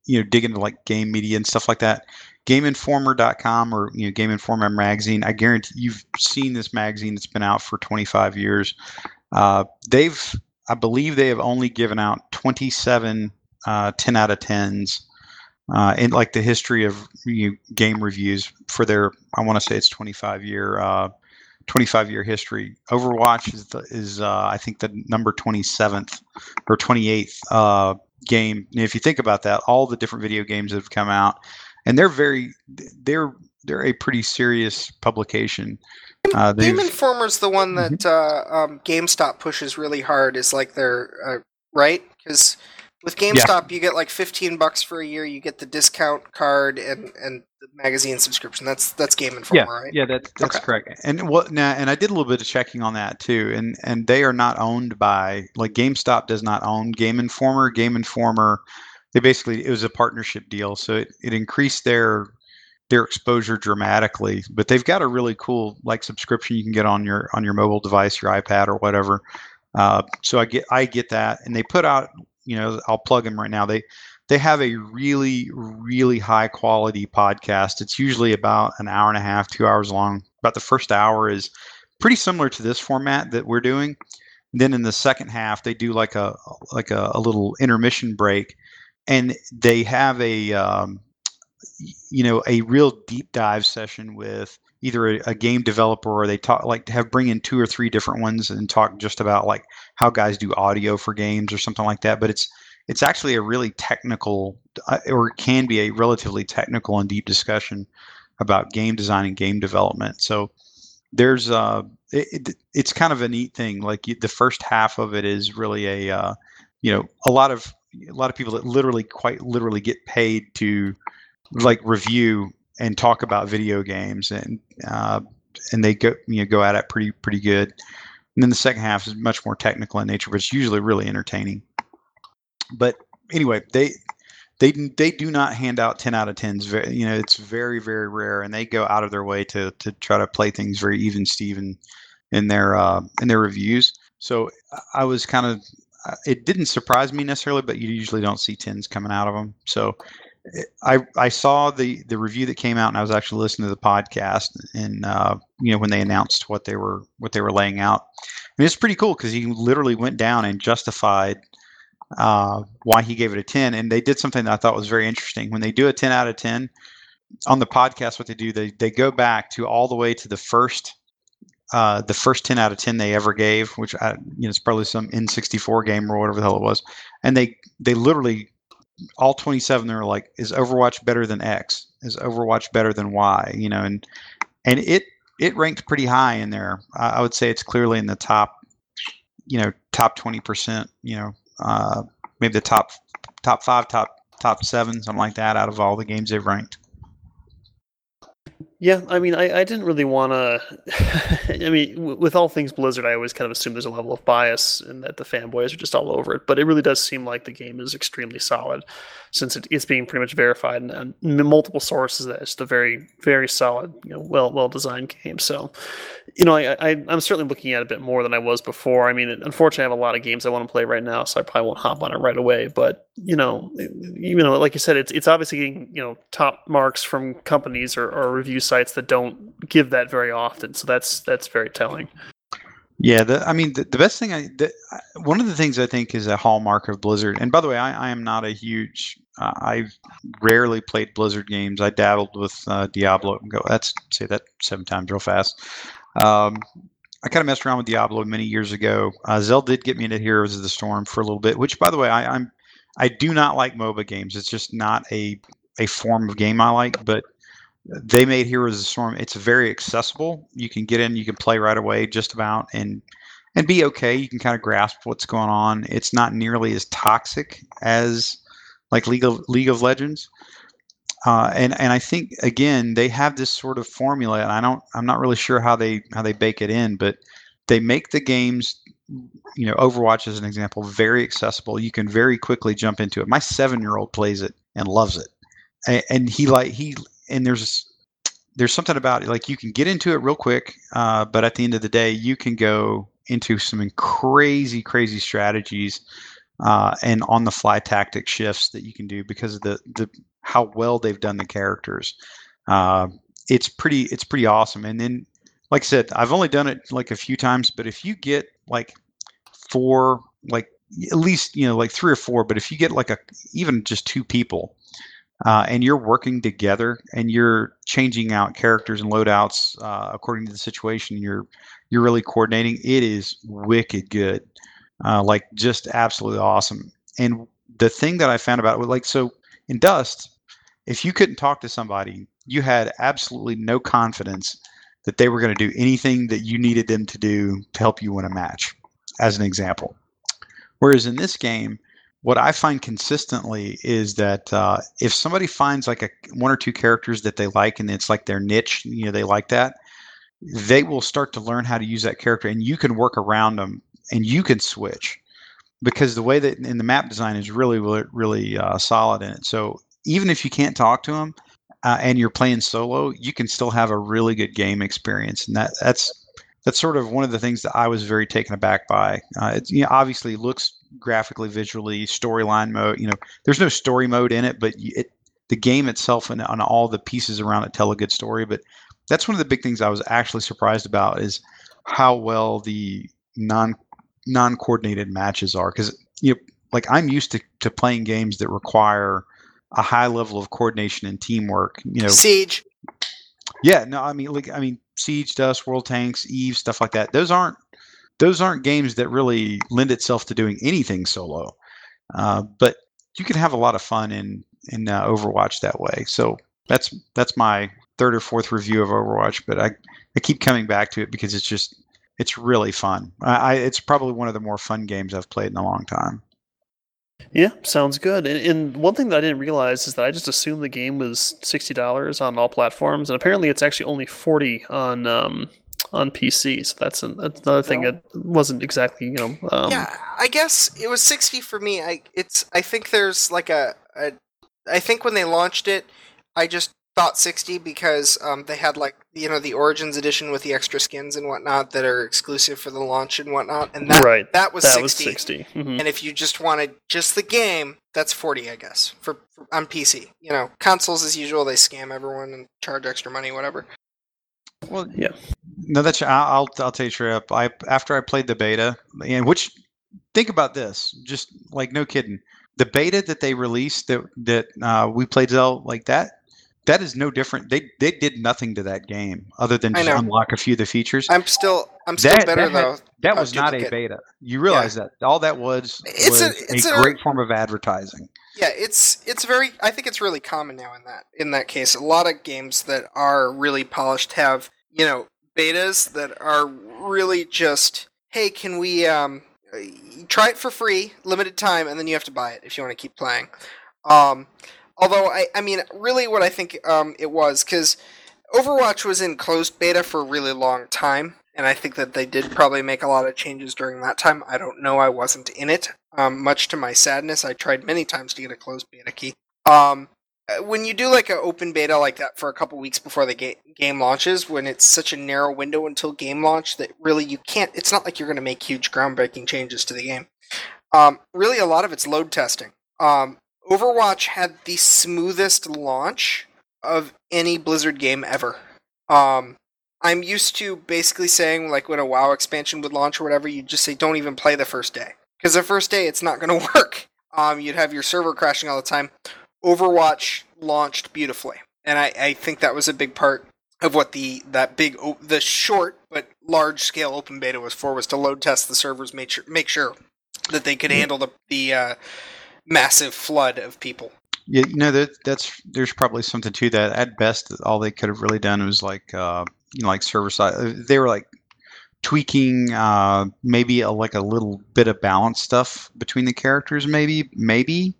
you know dig into like game media and stuff like that, GameInformer.com or you know Game Informer magazine. I guarantee you've seen this magazine. It's been out for 25 years. Uh, they've, I believe, they have only given out 27 uh, 10 out of 10s uh, in like the history of you know, game reviews for their I want to say it's 25 year uh, 25 year history. Overwatch is the, is uh, I think the number 27th or 28th uh, game. If you think about that, all the different video games that have come out, and they're very they're they're a pretty serious publication. Uh, Game Informer's the one that mm-hmm. uh, um, GameStop pushes really hard. Is like their uh, right because with GameStop, yeah. you get like fifteen bucks for a year. You get the discount card and and the magazine subscription. That's that's Game Informer, yeah, right? Yeah, that's that's okay. correct. And what now? And I did a little bit of checking on that too. And and they are not owned by like GameStop does not own Game Informer. Game Informer, they basically it was a partnership deal, so it, it increased their their exposure dramatically. But they've got a really cool like subscription you can get on your on your mobile device, your iPad or whatever. Uh, so I get I get that, and they put out you know, I'll plug them right now. They they have a really really high quality podcast. It's usually about an hour and a half, two hours long. About the first hour is pretty similar to this format that we're doing. Then in the second half, they do like a like a, a little intermission break, and they have a um, you know a real deep dive session with either a, a, game developer or they talk like to have bring in two or three different ones and talk just about like how guys do audio for games or something like that but it's it's actually a really technical uh, or can be a relatively technical and deep discussion about game design and game development. So there's uh it, it, it's kind of a neat thing like the first half of it is really a uh, you know a lot of a lot of people that literally quite literally get paid to like review and talk about video games, and uh, and they go you know go at it pretty pretty good. And then the second half is much more technical in nature, but it's usually really entertaining. But anyway, they they they do not hand out 10 out of 10s you know it's very very rare and they go out of their way to to try to play things very even steven in their uh, in their reviews so i was kind of uh, it didn't surprise me necessarily but you usually don't see 10s coming out of them so I I saw the the review that came out, and I was actually listening to the podcast, and uh, you know when they announced what they were what they were laying out, and it's pretty cool because he literally went down and justified uh, why he gave it a ten, and they did something that I thought was very interesting. When they do a ten out of ten on the podcast, what they do they they go back to all the way to the first. Uh, the first 10 out of 10 they ever gave, which I, you know, it's probably some N64 game or whatever the hell it was, and they they literally all 27 they're like is overwatch better than x? Is overwatch better than y? You know and and it it ranked pretty high in there. I would say it's clearly in the top you know top 20% you know uh, maybe the top top five top top seven something like that out of all the games they've ranked Yeah, I mean, I, I didn't really want to. I mean, w- with all things Blizzard, I always kind of assume there's a level of bias and that the fanboys are just all over it. But it really does seem like the game is extremely solid, since it, it's being pretty much verified and, and multiple sources that it's a very, very solid, you know, well, well designed game. So, you know, I, I I'm certainly looking at it a bit more than I was before. I mean, unfortunately, I have a lot of games I want to play right now, so I probably won't hop on it right away. But you know, you know, like you said, it's it's obviously getting you know top marks from companies or, or review sites that don't give that very often. So that's that's very telling. Yeah, the, I mean, the, the best thing I, the, one of the things I think is a hallmark of Blizzard. And by the way, I, I am not a huge. Uh, I've rarely played Blizzard games. I dabbled with uh, Diablo. And go, that's say that seven times real fast. Um, I kind of messed around with Diablo many years ago. Uh, Zell did get me into Heroes of the Storm for a little bit, which, by the way, I, I'm I do not like MOBA games. It's just not a a form of game I like. But they made Heroes of the Storm. It's very accessible. You can get in, you can play right away, just about, and and be okay. You can kind of grasp what's going on. It's not nearly as toxic as like League of League of Legends. Uh, and and I think again they have this sort of formula, and I don't I'm not really sure how they how they bake it in, but they make the games, you know, Overwatch as an example, very accessible. You can very quickly jump into it. My seven year old plays it and loves it, and, and he like he and there's there's something about it like you can get into it real quick, uh, but at the end of the day, you can go into some crazy, crazy strategies uh, and on the fly tactic shifts that you can do because of the the how well they've done the characters. Uh, it's pretty it's pretty awesome. And then, like I said, I've only done it like a few times, but if you get like four, like at least you know like three or four, but if you get like a even just two people uh, and you're working together and you're changing out characters and loadouts uh, according to the situation you're you're really coordinating. It is wicked good uh, like just absolutely awesome. And the thing that i found about it was like so in dust if you couldn't talk to somebody you had absolutely no confidence that they were going to do anything that you needed them to do to help you win a match as an example. Whereas in this game what I find consistently is that uh, if somebody finds like a one or two characters that they like and it's like their niche, you know, they like that, they will start to learn how to use that character, and you can work around them and you can switch because the way that in the map design is really really, uh, solid in it. So even if you can't talk to them uh, and you're playing solo, you can still have a really good game experience, and that that's that's sort of one of the things that I was very taken aback by. Uh, it you know, obviously looks graphically, visually, storyline mode. You know, there's no story mode in it, but it the game itself and on all the pieces around it tell a good story. But that's one of the big things I was actually surprised about is how well the non non coordinated matches are because you know like I'm used to to playing games that require a high level of coordination and teamwork. You know, Siege. Yeah, no, I mean, like, I mean, Siege, Dust, World Tanks, Eve, stuff like that. Those aren't those aren't games that really lend itself to doing anything solo. Uh, but you can have a lot of fun in in uh, Overwatch that way. So that's that's my third or fourth review of Overwatch. But I I keep coming back to it because it's just it's really fun. I, I it's probably one of the more fun games I've played in a long time. Yeah, sounds good. And, and, one thing that I didn't realize is that I just assumed the game was sixty dollars on all platforms, and apparently it's actually only forty on um, on PC. So that's, an, that's another thing that wasn't exactly you know. Um, yeah, I guess it was sixty for me. I it's I think there's like a, a I think when they launched it, I just thought 60 because um, they had like you know the origins edition with the extra skins and whatnot that are exclusive for the launch and whatnot and that right that was that 60, was 60. Mhm. and if you just wanted just the game that's 40 i guess for, for on pc you know consoles as usual they scam everyone and charge extra money whatever Well, Yeah. No, that's I'll I'll, I'll tell you straight up. I after I played the beta, and which think about this, just like no kidding, the beta that they released that that uh, we played Zell like that. That is no different. They they did nothing to that game other than just unlock a few of the features. i'm still i'm still That- better that had- though that was not a beta. You realize that all that was It's a- it's a, a- great form of advertising. Yeah, it's it's very. I think it's really common now in that in that case. A lot of games that are really polished have you know betas that are really just hey, can we um try it for free, limited time, and then you have to buy it if you want to keep playing. Um, although I I mean really what I think um it was because Overwatch was in closed beta for a really long time, and I think that they did probably make a lot of changes during that time. I don't know. I wasn't in it. Um, much to my sadness, I tried many times to get a closed beta key. Um, when you do like an open beta like that for a couple weeks before the ga- game launches, when it's such a narrow window until game launch that really you can't. It's not like you're going to make huge groundbreaking changes to the game. Um, really, a lot of it's load testing. Um, Overwatch had the smoothest launch of any Blizzard game ever. Um, I'm used to basically saying like when a WoW expansion would launch or whatever, you just say don't even play the first day because the first day it's not going to work. Um, you'd have your server crashing all the time. Overwatch launched beautifully, and I, I think that was a big part of what the that big the short but large scale open beta was for was to load test the servers, make sure make sure that they could handle the the uh, massive flood of people. Yeah, you know that that's there's probably something to that. At best, all they could have really done was like uh, you know like server side. uh, They were like tweaking uh, maybe a, like a little bit of balance stuff between the characters, maybe maybe.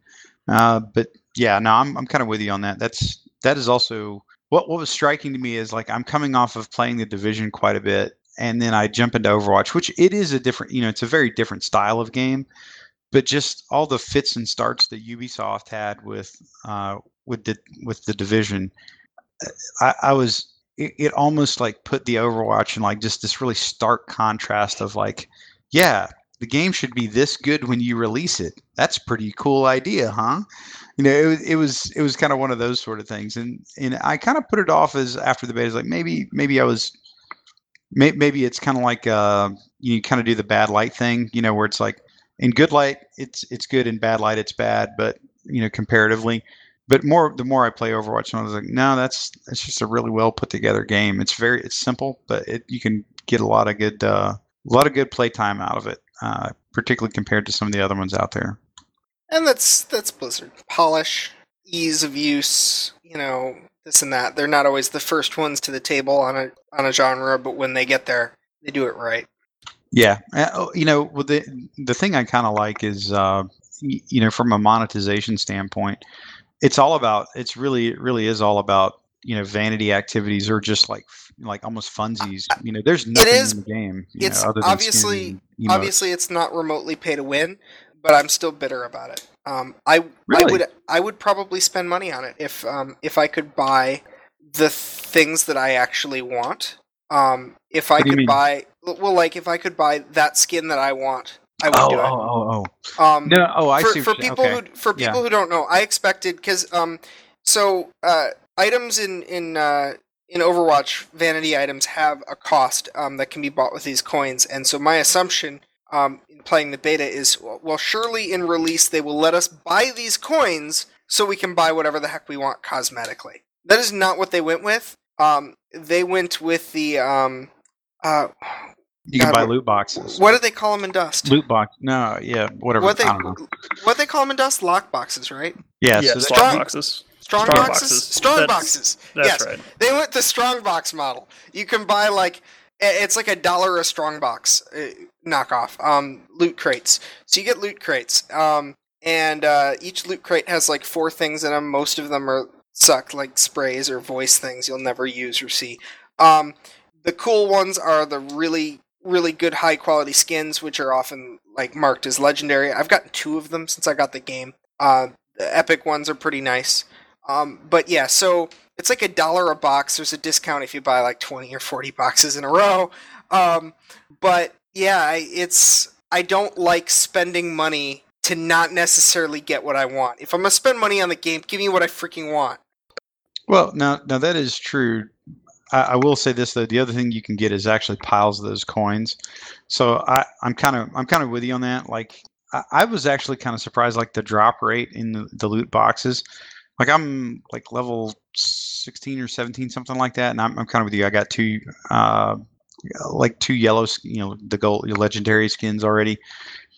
Uh, but yeah, no, I'm I'm kind of with you on that. That's that is also what what was striking to me is like I'm coming off of playing the division quite a bit, and then I jump into Overwatch, which it is a different you know it's a very different style of game but just all the fits and starts that Ubisoft had with uh, with the with the division, I, I was it, it almost like put the Overwatch in like just this really stark contrast of like, yeah, the game should be this good when you release it. That's pretty cool idea, huh? You know, it, was- it was it was kind of one of those sort of things, and and I kind of put it off as after the beta, like maybe maybe I was. may- Maybe it's kind of like uh, you kind of do the bad light thing, you know, where it's like in good light it's it's good in bad light it's bad but you know comparatively but more the more i play overwatch and i was like no that's it's just a really well put together game it's very it's simple but it, you can get a lot of good uh, a lot of good playtime out of it uh, particularly compared to some of the other ones out there And that's that's Blizzard. Polish, ease of use, you know, this and that. They're not always the first ones to the table on a on a genre, but when they get there, they do it right. Yeah, uh, oh, you know, well, the the thing I kind of like is, uh, y- you know, from a monetization standpoint, it's all about. It's really, it really is all about you know vanity activities or just like like almost funsies. You know, there's nothing is- in the game. You it's know, other than obviously-. Obviously, it's not remotely pay to win, but I'm still bitter about it. Um, I I would I would probably spend money on it if um if I could buy the things that I actually want. Um, if I What do you could buy well, like if I could buy that skin that I want, I would Oh, do it. oh, oh, oh. Um, No, oh, I for, see. for people okay. who for Yeah. people who don't know, I expected because um, so uh, items in in uh, in Overwatch, vanity items have a cost um, that can be bought with these coins, and so my assumption um, in playing the beta is well, well, surely in release they will let us buy these coins so we can buy whatever the heck we want cosmetically. That is not what they went with. Um, they went with the um, uh, you can God, buy what- loot boxes. what do they call them in Dust? Loot box? No, yeah, whatever. What they I don't know. what they call them in Dust? Lock boxes, right? Yeah, yeah, so slot strong- boxes. Strong, Strong boxes? boxes. Strong That's- boxes. That's yes. right. They went the strong box model. You can buy like i- it's like a dollar a strong box uh, knockoff. Um, loot crates. So you get loot crates. Um, and uh, each loot crate has like four things in them. Most of them are suck like sprays or voice things you'll never use or see. Um, the cool ones are the really really good high quality skins, which are often like marked as legendary. I've gotten two of them since I got the game. Uh, the epic ones are pretty nice. Um, but yeah, so it's like a dollar a box. There's a discount if you buy like 20 or 40 boxes in a row. Um, but yeah, I, it's I don't like spending money to not necessarily get what I want. If I'm gonna spend money on the game, give me what I freaking want. Well, now now that is true. I, I will say this though: the other thing you can get is actually piles of those coins. So I, I'm kind of I'm kind of with you on that. Like I, I was actually kind of surprised, like the drop rate in the, the loot boxes. Like I'm like level 16 or 17, something like that, and I'm, I'm kind of with you. I got two, uh, like two yellow, you know, the gold legendary skins already.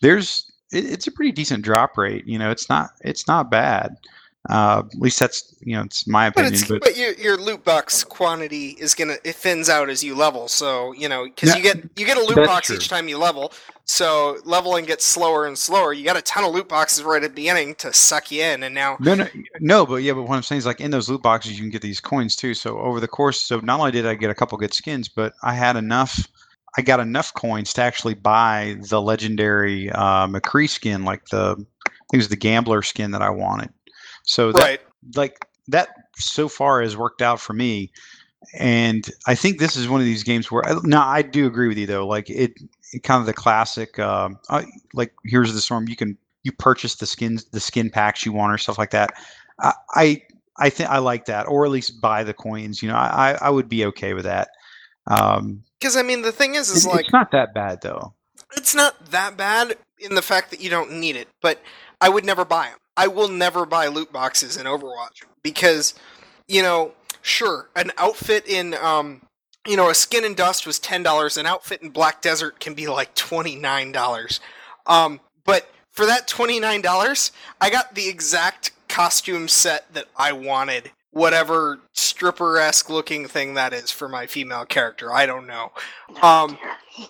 There's it, it's a pretty decent drop rate. You know, it's not it's not bad. Uh, at least that's you know it's my But opinion. it's but but your your loot box quantity is gonna it thins out as you level. So you know because No, you get you get a loot box true. each time you level. So leveling gets slower and slower. You got a ton of loot boxes right at the beginning to suck you in, and now No, no, no, but yeah, but what I'm saying is like in those loot boxes you can get these coins too. So over the course, so not only did I get a couple good skins, but I had enough. I got enough coins to actually buy the legendary uh, McCree skin, like the I think it was the gambler skin that I wanted. So that, right. like that so far has worked out for me. And I think this is one of these games where now I do agree with you though. Like it kind of the classic, um, uh, like Heroes of the Storm. You can you purchase the skins, the skin packs you want or stuff like that. I I, I think I like that, or at least buy the coins. You know, I I would be okay with that. Um, Because I mean, the thing is, is it- like it's not that bad though. it's not that bad in the fact that you don't need it, but I would never buy them. I will never buy loot boxes in Overwatch because, you know, sure, an outfit in, um, you know, a skin and dust was ten dollars. An outfit in Black Desert can be like twenty nine dollars. Um, but for that twenty nine dollars, I got the exact costume set that I wanted. Whatever stripper esque looking thing that is for my female character, I don't know. Um,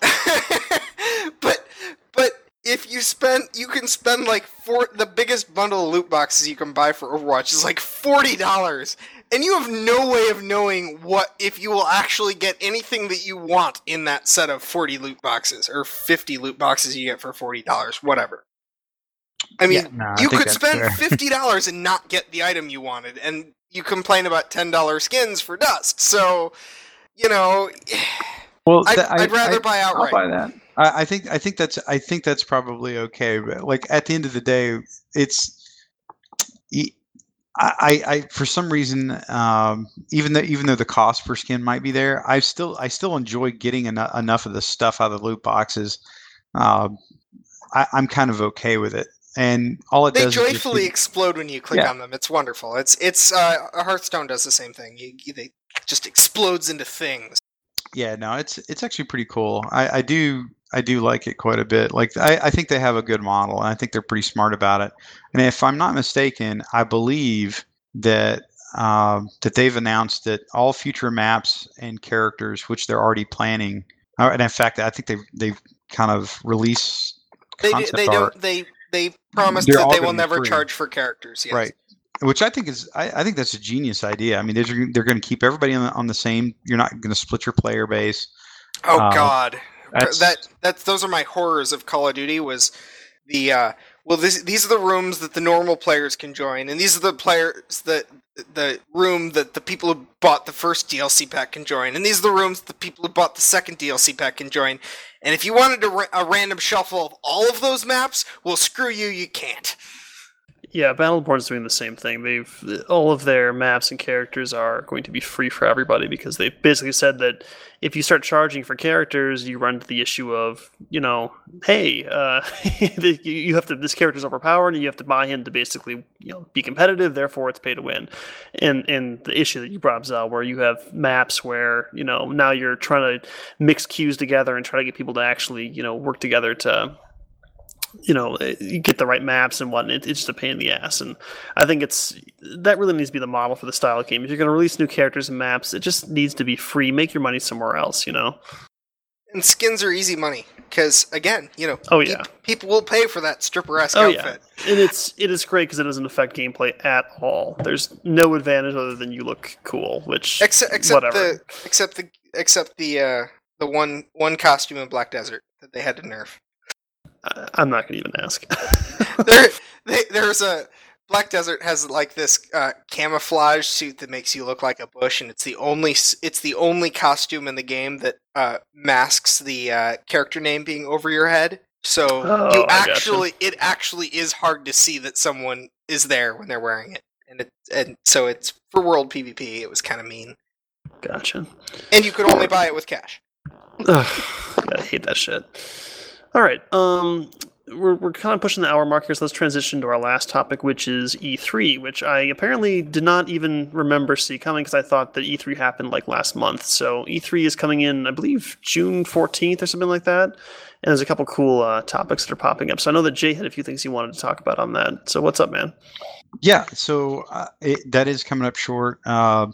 but but if you spend you can spend like four the biggest bundle of loot boxes you can buy for Overwatch is like forty dollars. And you have no way of knowing what if you will actually get anything that you want in that set of forty loot boxes or fifty loot boxes you get for forty dollars, whatever. I mean, No, I you think could spend fair. fifty dollars and not get the item you wanted, and you complain about ten dollar skins for dust. So, you know, Well, I'd, that- I- I'd rather I- buy I'll outright. buy that. I, I think I think that's I think that's probably okay. But like at the end of the day, it's I, I, for some reason, um, even though even though the cost per skin might be there, I still I still enjoy getting eno- enough of the stuff out of the loot boxes. Um, I, I'm kind of okay with it, and all it They does is just joyfully give- explode when you click Yeah. on them. It's wonderful. It's it's uh, Hearthstone does the same thing. You, you they just explodes into things. Yeah, no, it's it's actually pretty cool. I, I do I do like it quite a bit. Like I, I think they have a good model, and I think they're pretty smart about it. And if I'm not mistaken, I believe that um, that they've announced that all future maps and characters, which they're already planning, uh, and in fact, I think they've they've kind of released They do- they art, don't they they promised They're that they will never free. charge for characters. Yes. right? Which I think is I, I think that's a genius idea. I mean, they're they're going to keep everybody on the, on the same. You're not going to split your player base. Oh Uh, God, That's, that that's those are my horrors of Call of Duty. Was the uh, well, this, these are the rooms that the normal players can join, and these are the players that the room that the people who bought the first DLC pack can join, and these are the rooms the people who bought the second DLC pack can join. And if you wanted a, ra- a random shuffle of all of those maps, well, screw you, you can't. Yeah, Battleborn's doing the same thing. They've all of their maps and characters are going to be free for everybody because they've basically said that if you start charging for characters, you run into the issue of you know, hey, uh, you- have to this character's overpowered, and you have to buy him to basically you know be competitive. Therefore, it's pay to win. And and the issue that you brought up, where you have maps where you know now you're trying to mix queues together and try to get people to actually you know work together to you know eh, you get the right maps and whatnot. It, it's just a pain in the ass, and I think it's that really needs to be the model for the style of game. If you're going to release new characters and maps, it just needs to be free. Make your money somewhere else, you know. And skins are easy money because, again, you know, Oh yeah, people will pay for that stripper esque oh yeah, and it's it is great because it doesn't affect gameplay at all. There's no advantage other than you look cool, which Except, except whatever. the except the except the uh, the one one costume in Black Desert that they had to nerf. I'm not going to even ask. there, they, there's a Black Desert has like this uh, camouflage suit that makes you look like a bush, and it's the only it's the only costume in the game that uh, masks the uh, character name being over your head. So Oh, you I gotcha. actually it actually is hard to see that someone is there when they're wearing it, and it and so it's for World PvP. It was kind of mean, gotcha. and you could only buy it with cash. Ugh, I hate that shit. All right. Um, we're, we're kind of pushing the hour mark here, so let's transition to our last topic, which is E3, which I apparently did not even remember see coming because I thought that E3 happened like last month. So E3 is coming in, I believe, June 14th or something like that. And there's a couple cool uh, topics that are popping up. So I know that Jay had a few things he wanted to talk about on that. So what's up, man? Yeah, so uh, it, that is coming up short. Uh,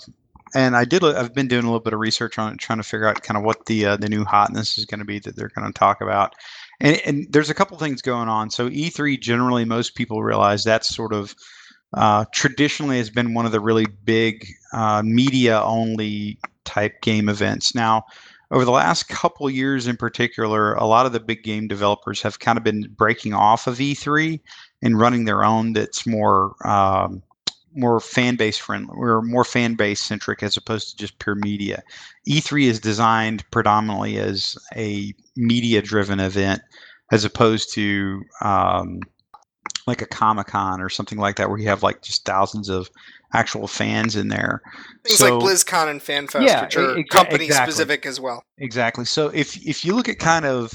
and I did. I've been doing a little bit of research on it, trying to figure out kind of what the uh, the new hotness is going to be that they're going to talk about. And, and there's a couple things going on. So E3 generally, most people realize that's sort of uh, traditionally has been one of the really big uh, media only type game events. Now, over the last couple years in particular, a lot of the big game developers have kind of been breaking off of E3 and running their own that's more um, more fan base friendly or more fan base centric as opposed to just pure media. E3 is designed predominantly as a media driven event as opposed to um, like a Comic Con or something like that where you have like just thousands of actual fans in there. Things So- like BlizzCon and FanFest, Yeah, which are company exactly. specific as well. Exactly. So if if you look at kind of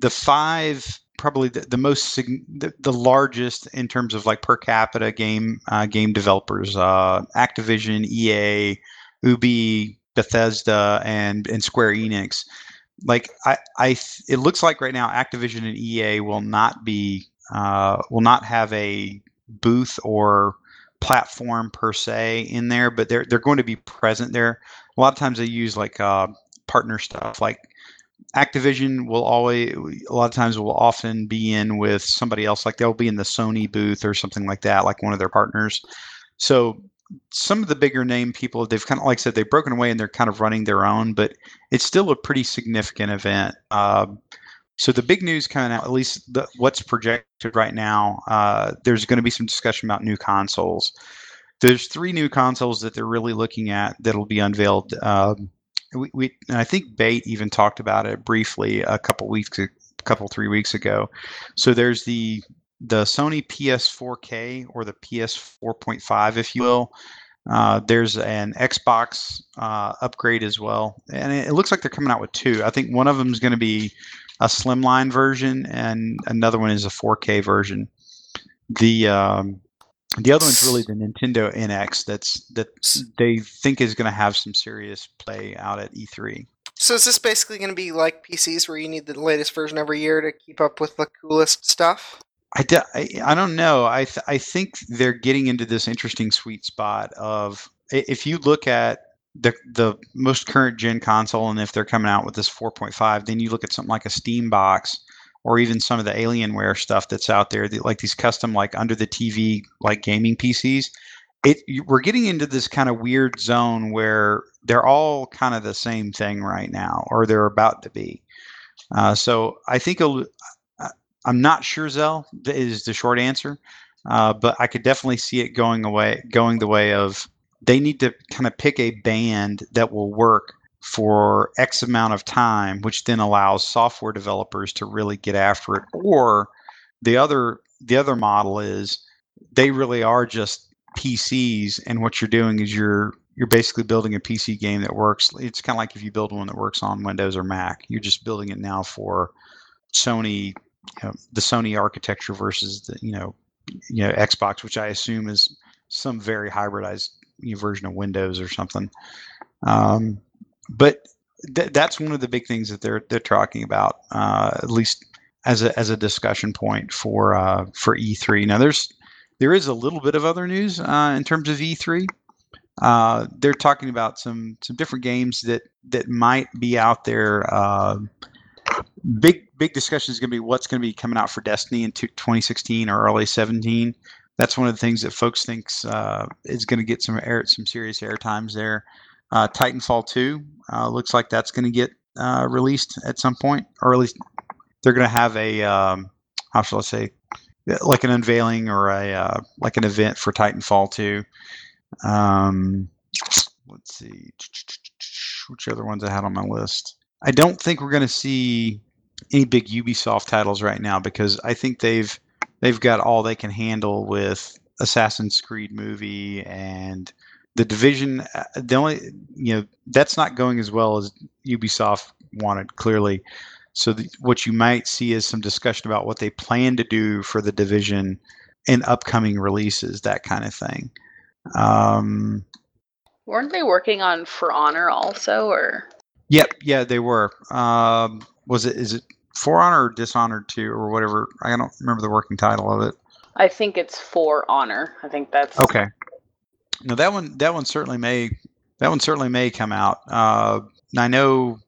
the five, probably the, the most the, the largest in terms of like per capita game uh, game developers, uh, Activision, EA, Ubi, Bethesda, and and Square Enix. Like I, I, it looks like right now Activision and EA will not be uh, will not have a booth or platform per se in there, but they're they're going to be present there. A lot of times they use like uh, partner stuff like Activision will always a lot of times will often be in with somebody else like they'll be in the Sony booth or something like that like one of their partners. So some of the bigger name people they've kind of like I said they've broken away and they're kind of running their own but it's still a pretty significant event. Um, so the big news coming out, at least the, what's projected right now, uh, there's going to be some discussion about new consoles. There's three new consoles that they're really looking at that'll be unveiled. Um, we, we I think Bate even talked about it briefly a couple weeks, a couple three weeks ago. So there's the the Sony PS4K or the PS4.5, if you will. Uh, there's an Xbox uh, upgrade as well, and it, it looks like they're coming out with two. I think one of them is going to be a slimline version, and another one is a 4K version. The um, the other one's really the Nintendo NX. That's that they think is going to have some serious play out at E E3. So is this basically going to be like PCs, where you need the latest version every year to keep up with the coolest stuff? I, d- I, I don't know. I th- I think they're getting into this interesting sweet spot of if you look at the the most current gen console and if they're coming out with this 4.5, then you look at something like a Steam box or even some of the Alienware stuff that's out there, the, like these custom like under the TV like gaming PCs. It we're getting into this kind of weird zone where they're all kind of the same thing right now, or they're about to be. Uh, so I think I'm not sure, Zell, is the short answer. Uh, but I could definitely see it going away, going the way of they need to kind of pick a band that will work for X amount of time, which then allows software developers to really get after it. Or the other the other model is they really are just PCs, and what you're doing is you're you're basically building a PC game that works. It's kind of like if you build one that works on Windows or Mac. You're just building it now for Sony, you know, the Sony architecture versus the you know you know Xbox, which I assume is some very hybridized you know, version of Windows or something. Um, but th- that's one of the big things that they're they're talking about, uh, at least as a as a discussion point for uh, for E3. Now there's there is a little bit of other news uh, in terms of E3. Uh, they're talking about some some different games that that might be out there. Uh, big big discussion is going to be what's going to be coming out for Destiny in two- 2016 or early 17. That's one of the things that folks thinks uh, is going to get some air some serious air times there. Uh, Titanfall 2 uh, looks like that's going to get uh, released at some point, or at least they're going to have a um, how shall I say, like an unveiling or a uh, like an event for Titanfall 2. Um, let's see, which other ones I had on my list. I don't think we're going to see any big Ubisoft titles right now because I think they've they've got all they can handle with Assassin's Creed movie and the division. uh, The only you know that's not going as well as Ubisoft wanted clearly. So the, what you might see is some discussion about what they plan to do for the division in upcoming releases, that kind of thing. Um, Weren't they working on For Honor also, or Yep, yeah, they were. Um, was it is it For Honor or Dishonored Two or whatever? I don't remember the working title of it. I think it's For Honor. I think that's Okay. No, that one that one certainly may that one certainly may come out. Uh, I know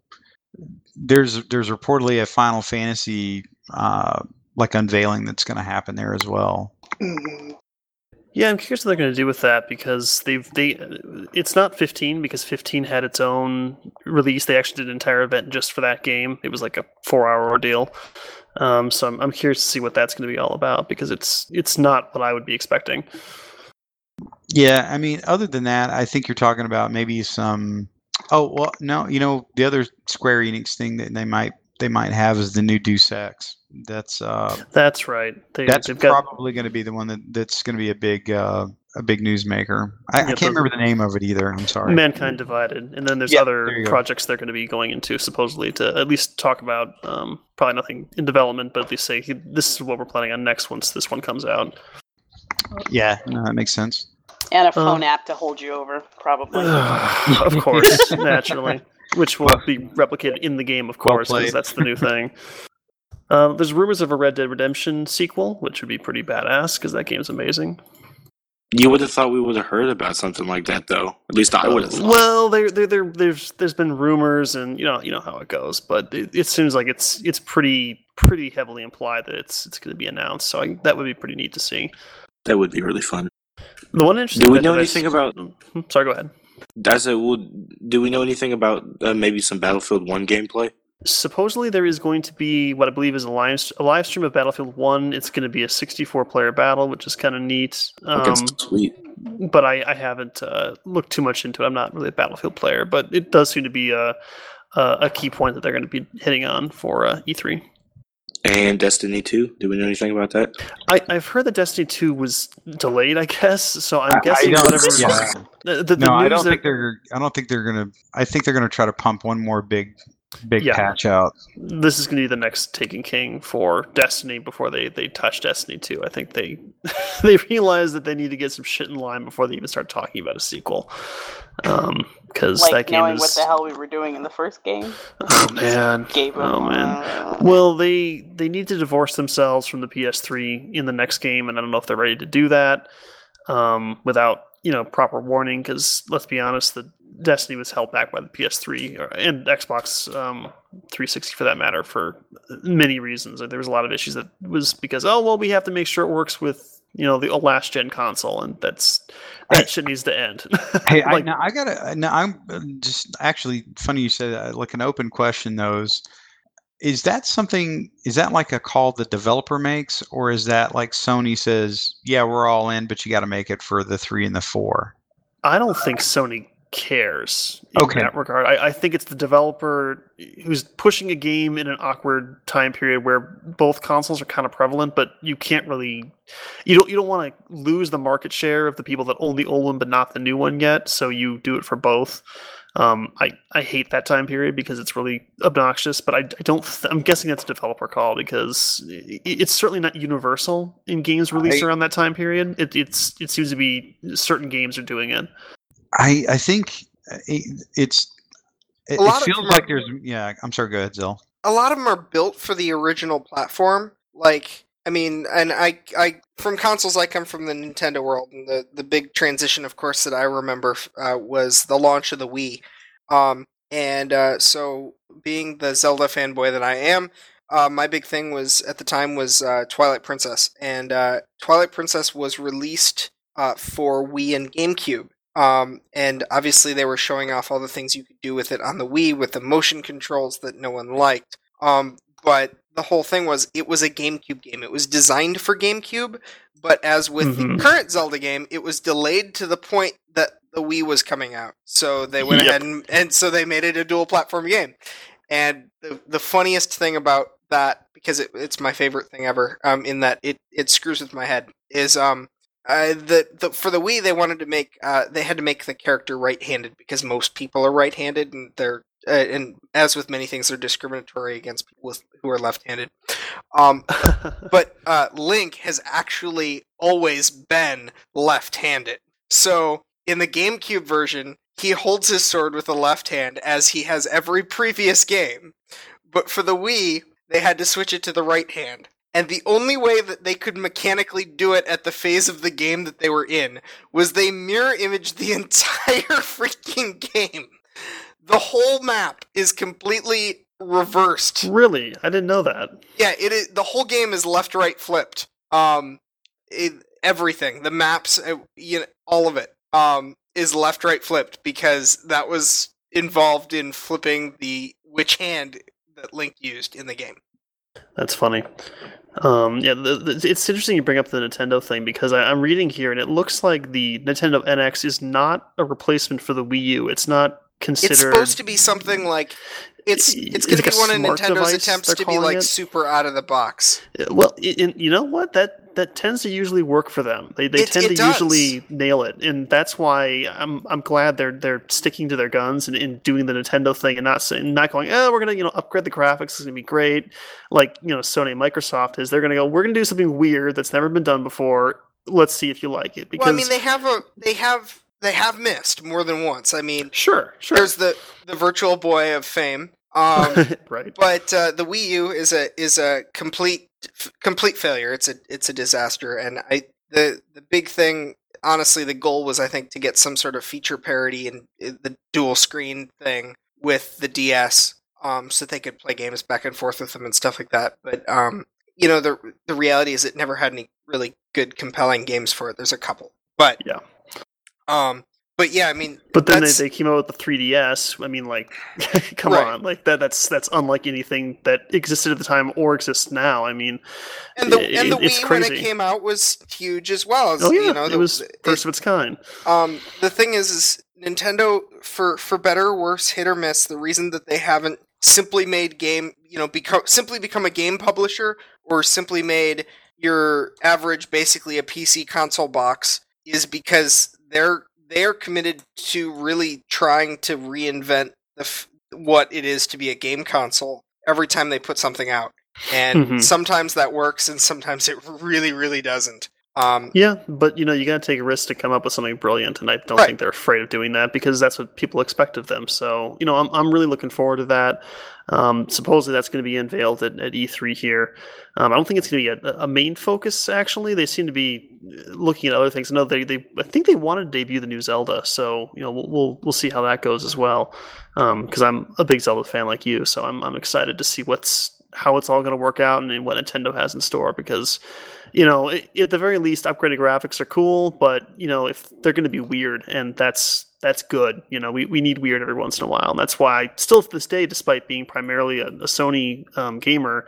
there's there's reportedly a Final Fantasy uh, like unveiling that's going to happen there as well. Yeah, I'm curious what they're going to do with that because they've they it's not 15 because 15 had its own release. They actually did an entire event just for that game. It was like a four hour ordeal. Um, so I'm, I'm curious to see what that's going to be all about because it's it's not what I would be expecting. Yeah, I mean, other than that, I think you're talking about maybe some. Oh well, no, you know the other Square Enix thing that they might they might have is the new Deus Ex. That's uh, That's right. They, that's got probably going to be the one that that's going to be a big uh, a big news maker. I, I can't remember the name of it either. I'm sorry. Mankind Divided, and then there's Yeah, other there projects they're going to be going into supposedly to at least talk about. Um, probably nothing in development, but at least say this is what we're planning on next once this one comes out. Yeah, no, that makes sense. And a Uh, phone app to hold you over, probably. of course, naturally, which will be replicated in the game, of course, because played. that's the new thing. Uh, there's rumors of a Red Dead Redemption sequel, which would be pretty badass because that game's amazing. You would have thought we would have heard about something like that, though. At least I would have thought. Well, there, there, there, there's there's been rumors, and you know, you know how it goes, but it, it seems like it's it's pretty pretty heavily implied that it's it's going to be announced. So I, that would be pretty neat to see. That would be really fun. The one interesting. Do we know anything about? Hmm, Sorry, go ahead. Does it? Would do we know anything about uh, maybe some Battlefield One gameplay? supposedly there is going to be what I believe is a live a live stream of Battlefield One. It's going to be a 64 player battle, which is kind of neat. Um, sweet. but I, I haven't uh, looked too much into it. I'm not really a Battlefield player, but it does seem to be a a, a key point that they're going to be hitting on for uh, E3. And Destiny Two. Do we know anything about that? I, I've heard that Destiny 2 was delayed. I guess so. I'm I- I guessing don't- whatever. yeah. The, the, the no, I don't that- think they're. I don't think they're gonna. I think they're gonna try to pump one more big, big Yeah. patch out. this is going to be the next Taken King for Destiny before they, they touch Destiny 2. I think they they realize that they need to get some shit in line before they even start talking about a sequel. Um, because like that game knowing is. what the hell we were doing in the first game. Oh man. Oh man. Well, they they need to divorce themselves from the PS3 in the next game, and I don't know if they're ready to do that um, without you know proper warning. Because let's be honest, the Destiny was held back by the PS3 or, and Xbox um, 360 for that matter for many reasons. There was a lot of issues that was because oh well, we have to make sure it works with you know the last gen console, and that's that shit needs to end. Hey, I, Like- now I gotta. Now I'm uh, just actually funny you said that. Like an open question, though, is, is that something? Is that like a call the developer makes, or is that like Sony says, "Yeah, we're all in, but you got to make it for the three and the four? I don't think Sony cares in Okay. that regard. I, I think it's the developer who's pushing a game in an awkward time period where both consoles are kind of prevalent, but you can't really you don't you don't want to lose the market share of the people that own the old one but not the new one yet. So you do it for both. Um, I, I hate that time period because it's really obnoxious, but I, I don't. Th- I'm guessing that's a developer call because i it's certainly not universal in games released I- around that time period. It, it's it seems to be certain games are doing it. I I think uh, it, it's. It, A lot it feels them are- like there's. Yeah, I'm sorry. Go ahead, Zell. a lot of them are built for the original platform. Like, I mean, and I, I from consoles, I come from the Nintendo world, and the the big transition, of course, that I remember uh, was the launch of the Wii. Um, and uh, so, being the Zelda fanboy that I am, uh, my big thing was at the time was uh, Twilight Princess, and uh, Twilight Princess was released uh, for Wii and GameCube. Um, and obviously, they were showing off all the things you could do with it on the Wii with the motion controls that no one liked. Um, but the whole thing was it was a GameCube game. It was designed for GameCube, but as with Mhm. the current Zelda game, it was delayed to the point that the Wii was coming out. So they went Yep. ahead and, and so they made it a dual platform game. And the the funniest thing about that, because it, it's my favorite thing ever, um, in that it, it screws with my head, is um uh, the, the for the Wii they wanted to make uh, they had to make the character right-handed because most people are right-handed and they're uh, and as with many things they're discriminatory against people with, who are left-handed. Um, but uh, Link has actually always been left-handed. So in the GameCube version, he holds his sword with the left hand as he has every previous game. But for the Wii, they had to switch it to the right hand. And the only way that they could mechanically do it at the phase of the game that they were in was they mirror imaged the entire freaking game. The whole map is completely reversed. Really, I didn't know that. Yeah, it is. The whole game is left, right, flipped. Um, it, everything, the maps, uh, you know, all of it, um, is left, right, flipped because that was involved in flipping the which hand that Link used in the game. That's funny. Um, yeah, the, the, it's interesting you bring up the Nintendo thing because I, I'm reading here and it looks like the Nintendo NX is not a replacement for the Wii U. It's not considered. It's supposed to be something like it's it's going to like be one of Nintendo's device, attempts to be like it. super out of the box. Well, you know what that that tends to usually work for them. They they It- tend it to does. usually nail it, and that's why I'm I'm glad they're they're sticking to their guns and, and doing the Nintendo thing and not saying not going oh we're gonna you know upgrade the graphics it's gonna be great like you know Sony and Microsoft is they're gonna go we're gonna do something weird that's never been done before. Let's see if you like it because well, I mean, they have a they have they have missed more than once. I mean, sure sure there's the the Virtual Boy of fame. Um, right but uh, the Wii U is a is a complete f- complete failure. It's a it's a disaster, and I the the big thing. Honestly, the goal was I think to get some sort of feature parity in the dual screen thing with the DS, um, so they could play games back and forth with them and stuff like that. But um, you know, the the reality is it never had any really good, compelling games for it. There's a couple, but Yeah. um, but yeah, I mean, But then they, they came out with the 3DS. I mean, like, come Right. on, like that that's that's unlike anything that existed at the time or exists now. I mean, and the it- and the Wii when it came out was huge as well. oh yeah, you know, it the- was it- first of its kind. Um, the thing is, is Nintendo, for for better or worse, hit or miss. The reason that they haven't simply made game, you know, become simply become a game publisher or simply made your average, basically a PC console box, is because they're they're committed to really trying to reinvent the f- what it is to be a game console every time they put something out. And Mhm. sometimes that works, and sometimes it really, really doesn't. Um, Yeah, but you know, you got to take a risk to come up with something brilliant, and I don't Right. think they're afraid of doing that because that's what people expect of them. So, you know, I'm I'm really looking forward to that. Um, supposedly, that's going to be unveiled at, at E3 here. Um, I don't think it's going to be a, a main focus. Actually, they seem to be uh, looking at other things. I know they, they I think they want to debut the new Zelda, so you know, we'll we'll, we'll see how that goes as well. Because I'm a big Zelda fan like you, so I'm I'm excited to see what's how it's all going to work out and what Nintendo has in store because you know, at the very least, upgraded graphics are cool, but you know, if they're going to be weird, and that's that's good. You know, we, we need weird every once in a while, and that's why, still to this day, despite being primarily a, a Sony um, gamer,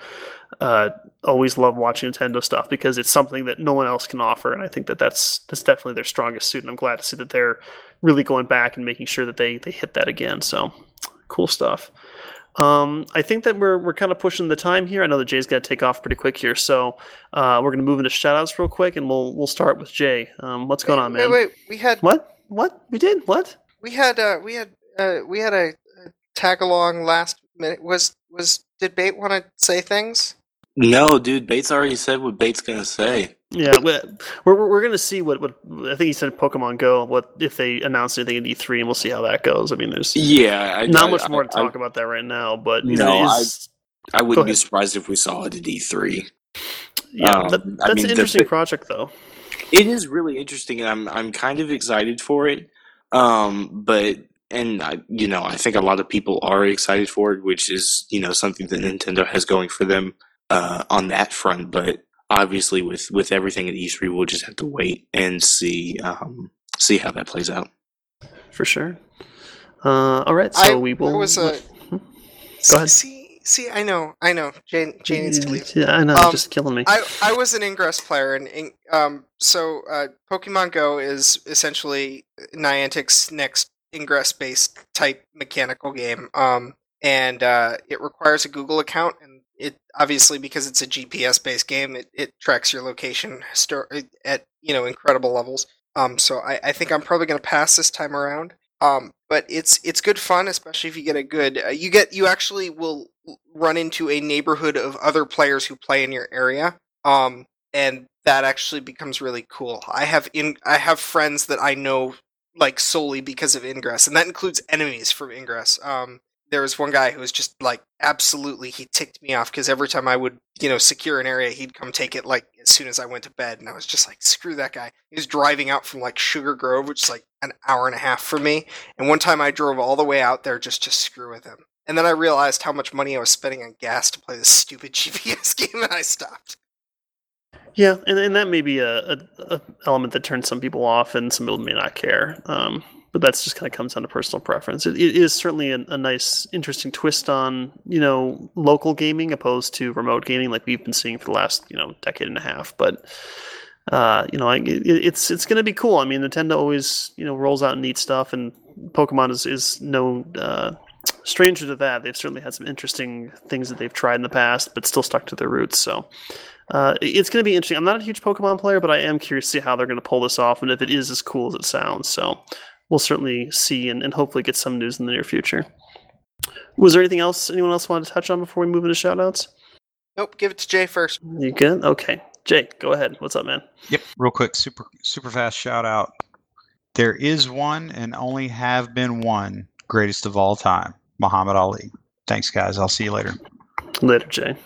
uh, always love watching Nintendo stuff because it's something that no one else can offer, and I think that that's that's definitely their strongest suit, and I'm glad to see that they're really going back and making sure that they they hit that again. So, cool stuff. Um, I think that we're we're kind of pushing the time here. I know that Jay's got to take off pretty quick here, so uh, we're going to move into shoutouts real quick, and we'll we'll start with Jay. Um, what's going on, man? Wait, wait, we had What? What? We did? What? we had uh, we had uh, we had a, a tag along last minute. Was was did Bate want to say things? No, dude, Bates already said what Bates gonna say. Yeah, we- we're we're, we're going to see what, what I think he said. Pokemon Go. What if they announce anything at E3, and we'll see how that goes. I mean, there's Yeah, I, not I- much more to I- talk about that right now, but you No, know, I- I, wouldn't be surprised if we saw it at E3. yeah, um, that, I that's mean, an interesting bi- project, though. It is really interesting, and I'm I'm kind of excited for it. Um, but and I, you know, I think a lot of people are excited for it, which is you know something that Nintendo has going for them uh, on that front. But obviously, with with everything at E3, we'll just have to wait and see um, see how that plays out. For sure. Uh, all right, so I, we will. I was a. Go ahead. See, see, I know, I know. Jane, Jane needs to leave. Yeah, I know, Um, just killing me. I, I was an Ingress player, and um, so uh, Pokemon Go is essentially Niantic's next Ingress-based type mechanical game. Um, and uh, it requires a Google account, and it obviously because it's a GPS-based game, it, it tracks your location at you know incredible levels. Um, so I, I think I'm probably going to pass this time around. Um, but it's it's good fun, especially if you get a good. Uh, you get you actually will run into a neighborhood of other players who play in your area. Um, and that actually becomes really cool. I have in I have friends that I know like solely because of Ingress, and that includes enemies from Ingress. Um, there was one guy who was just like absolutely he ticked me off because every time I would you know secure an area, he'd come take it like as soon as I went to bed, and I was just like screw that guy. He was driving out from like Sugar Grove, which is like an hour and a half from me, and one time I drove all the way out there just to screw with him. And then I realized how much money I was spending on gas to play this stupid GPS game, and I stopped. Yeah, and, and that may be a, a, a element that turns some people off, and some people may not care. Um, but that's just kind of comes down to personal preference. It, it is certainly a, a nice, interesting twist on you know local gaming opposed to remote gaming, like we've been seeing for the last you know decade and a half. But uh, you know, it, it's it's going to be cool. I mean, Nintendo always you know rolls out neat stuff, and Pokemon is is no uh, stranger to that. They've certainly had some interesting things that they've tried in the past, but still stuck to their roots. So uh, it's going to be interesting. I'm not a huge Pokemon player, but I am curious to see how they're going to pull this off and if it is as cool as it sounds. So we'll certainly see and, and hopefully get some news in the near future. Was there anything else anyone else wanted to touch on before we move into shoutouts? Nope, give it to Jay first. You good? Okay. Jay, go ahead. What's up, man? Yep, real quick, super super fast shout out. There is one and only have been one greatest of all time, Muhammad Ali. Thanks, guys. I'll see you later. Later, Jay.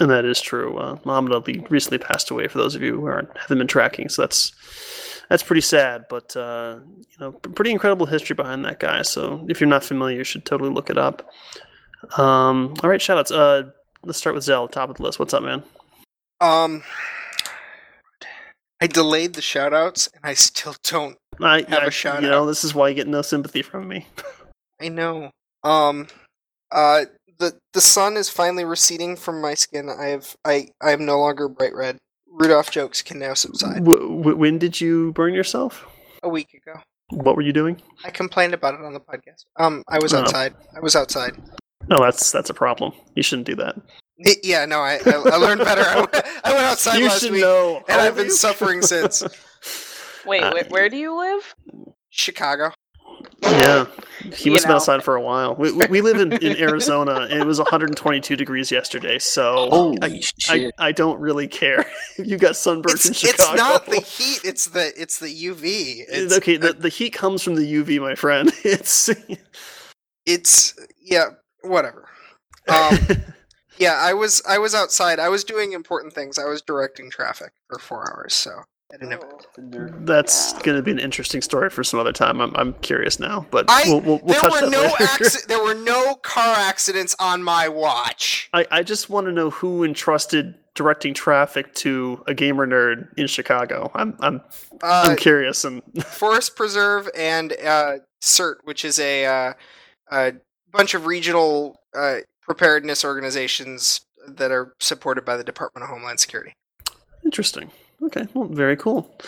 And that is true. Uh, Muhammad Ali recently passed away. For those of you who aren't haven't been tracking, so that's that's pretty sad. But uh, you know, pretty incredible history behind that guy. So if you're not familiar, you should totally look it up. Um, all right, shoutouts. Uh, let's start with Zell, top of the list. What's up, man? Um, I delayed the shoutouts, and I still don't. I Have a I- shout You know, this is why you get no sympathy from me. I know. Um, uh, the the sun is finally receding from my skin. I have I I am no longer bright red. Rudolph jokes can now subside. W- w- when did you burn yourself? A week ago, What were you doing? I complained about it on the podcast. Um, I was Oh. outside. I was outside. No, that's that's a problem. You shouldn't do that. Y- Yeah, no, I I, I learned better. I went, I went outside you last should week. know. and I've been old are you? suffering since. Wait, Uh, where, where do you live? Chicago. Yeah, he You must have been outside for a while. We, we, we live in, in Arizona, and it was 122 degrees yesterday. So Holy I, I, shit! I don't really care. you got sunburnt It's, in it's not the heat. It's the it's the UV. It's, okay, the, the heat comes from the UV, my friend. It's it's yeah, whatever. Um, yeah, I was I was outside. I was doing important things. I was directing traffic for four hours. So I didn't that's going to be an interesting story for some other time. I'm, I'm curious now, but I- we'll, we'll, we'll there touch were that no later. acci- There were no car accidents on my watch. I, I just want to know who entrusted directing traffic to a gamer nerd in Chicago. I'm I'm Uh, I'm curious and Forest Preserve and uh, CERT, which is a, uh, a bunch of regional uh, preparedness organizations that are supported by the Department of Homeland Security. Interesting. Okay, well, very cool.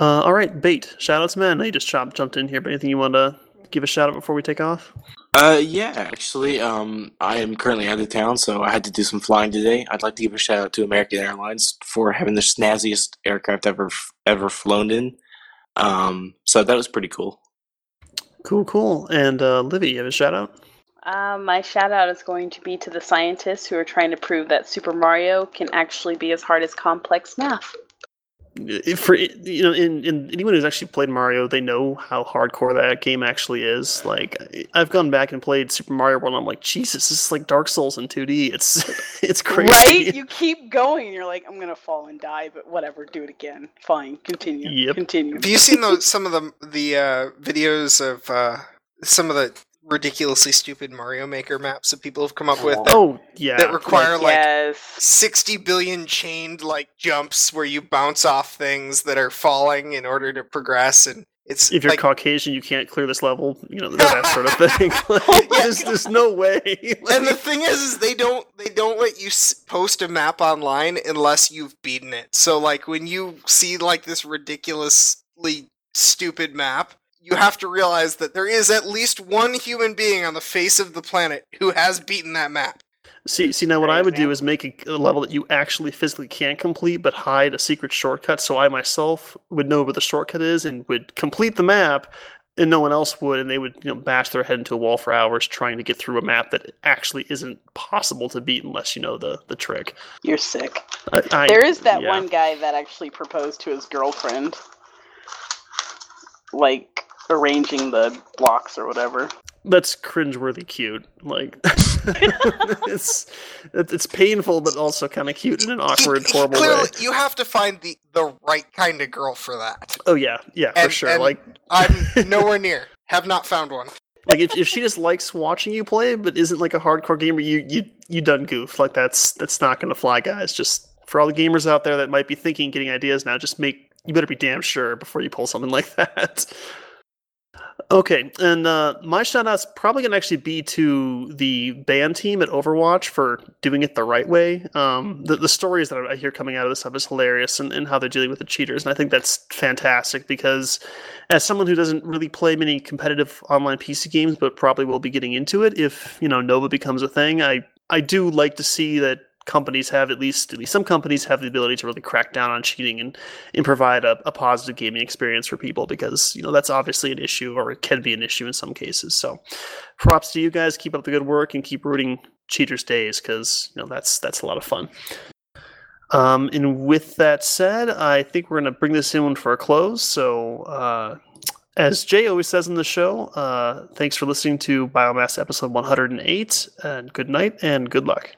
Uh, all right, Bate. Shoutouts, man. I just chop, jumped in here, but anything you want to give a shout out before we take off? Uh, yeah, actually, um, I am currently out of town, so I had to do some flying today. I'd like to give a shout out to American Airlines for having the snazziest aircraft ever ever flown in. Um, so that was pretty cool. Cool, cool. And uh, Livy, you have a shout out? Uh, my shout out is going to be to the scientists who are trying to prove that Super Mario can actually be as hard as complex math. If for you know, in, in anyone who's actually played Mario, they know how hardcore that game actually is. Like, I've gone back and played Super Mario World. and I'm like, Jesus, this is like Dark Souls in 2D. It's it's crazy. Right? You keep going and you're like, I'm gonna fall and die, but whatever, do it again. Fine, continue. Yep. Continue. Have you seen those some of the the uh, videos of uh, some of the ridiculously stupid Mario Maker maps that people have come up with that, Oh yeah. that require like yes. 60 billion chained like jumps where you bounce off things that are falling in order to progress and it's if you're like Caucasian, you can't clear this level. You know that sort of thing. Like, there's, there's no way. and the thing is, is they don't they don't let you post a map online unless you've beaten it. So like when you see like this ridiculously stupid map, you have to realize that there is at least one human being on the face of the planet who has beaten that map. See, see now what I would do is make a, a level that you actually physically can't complete, but hide a secret shortcut, so I myself would know where the shortcut is and would complete the map, and no one else would, and they would you know bash their head into a wall for hours trying to get through a map that actually isn't possible to beat unless you know the the trick. You're sick. I, I, There is that yeah. one guy that actually proposed to his girlfriend, like arranging the blocks or whatever. That's cringeworthy cute. Like it's it's painful, but also kind of cute in an awkward, He- he horrible clearly, way. you have to find the the right kind of girl for that. Oh yeah, yeah, for sure. and- like I'm nowhere near. Have not found one. like if, if she just likes watching you play but isn't like a hardcore gamer, you you you done goof. Like that's that's not gonna fly, guys. Just for all the gamers out there that might be thinking getting ideas now, just make you better be damn sure before you pull something like that. Okay, and uh, my shout out's probably going to actually be to the band team at Overwatch for doing it the right way. Um, the, the stories that I hear coming out of this stuff is hilarious and, and how they're dealing with the cheaters. And I think that's fantastic because, as someone who doesn't really play many competitive online PC games, but probably will be getting into it if, you know, Nova becomes a thing, I, I do like to see that companies have at least at least some companies have the ability to really crack down on cheating and and provide a, a, positive gaming experience for people because you know that's obviously an issue or it can be an issue in some cases. So props to you guys. Keep up the good work and keep rooting cheaters days because you know that's that's a lot of fun. Um, and with that said i think we're going to bring this in for a close. So uh, as Jay always says in the show, uh, thanks for listening to Biomass episode 108, and good night and good luck.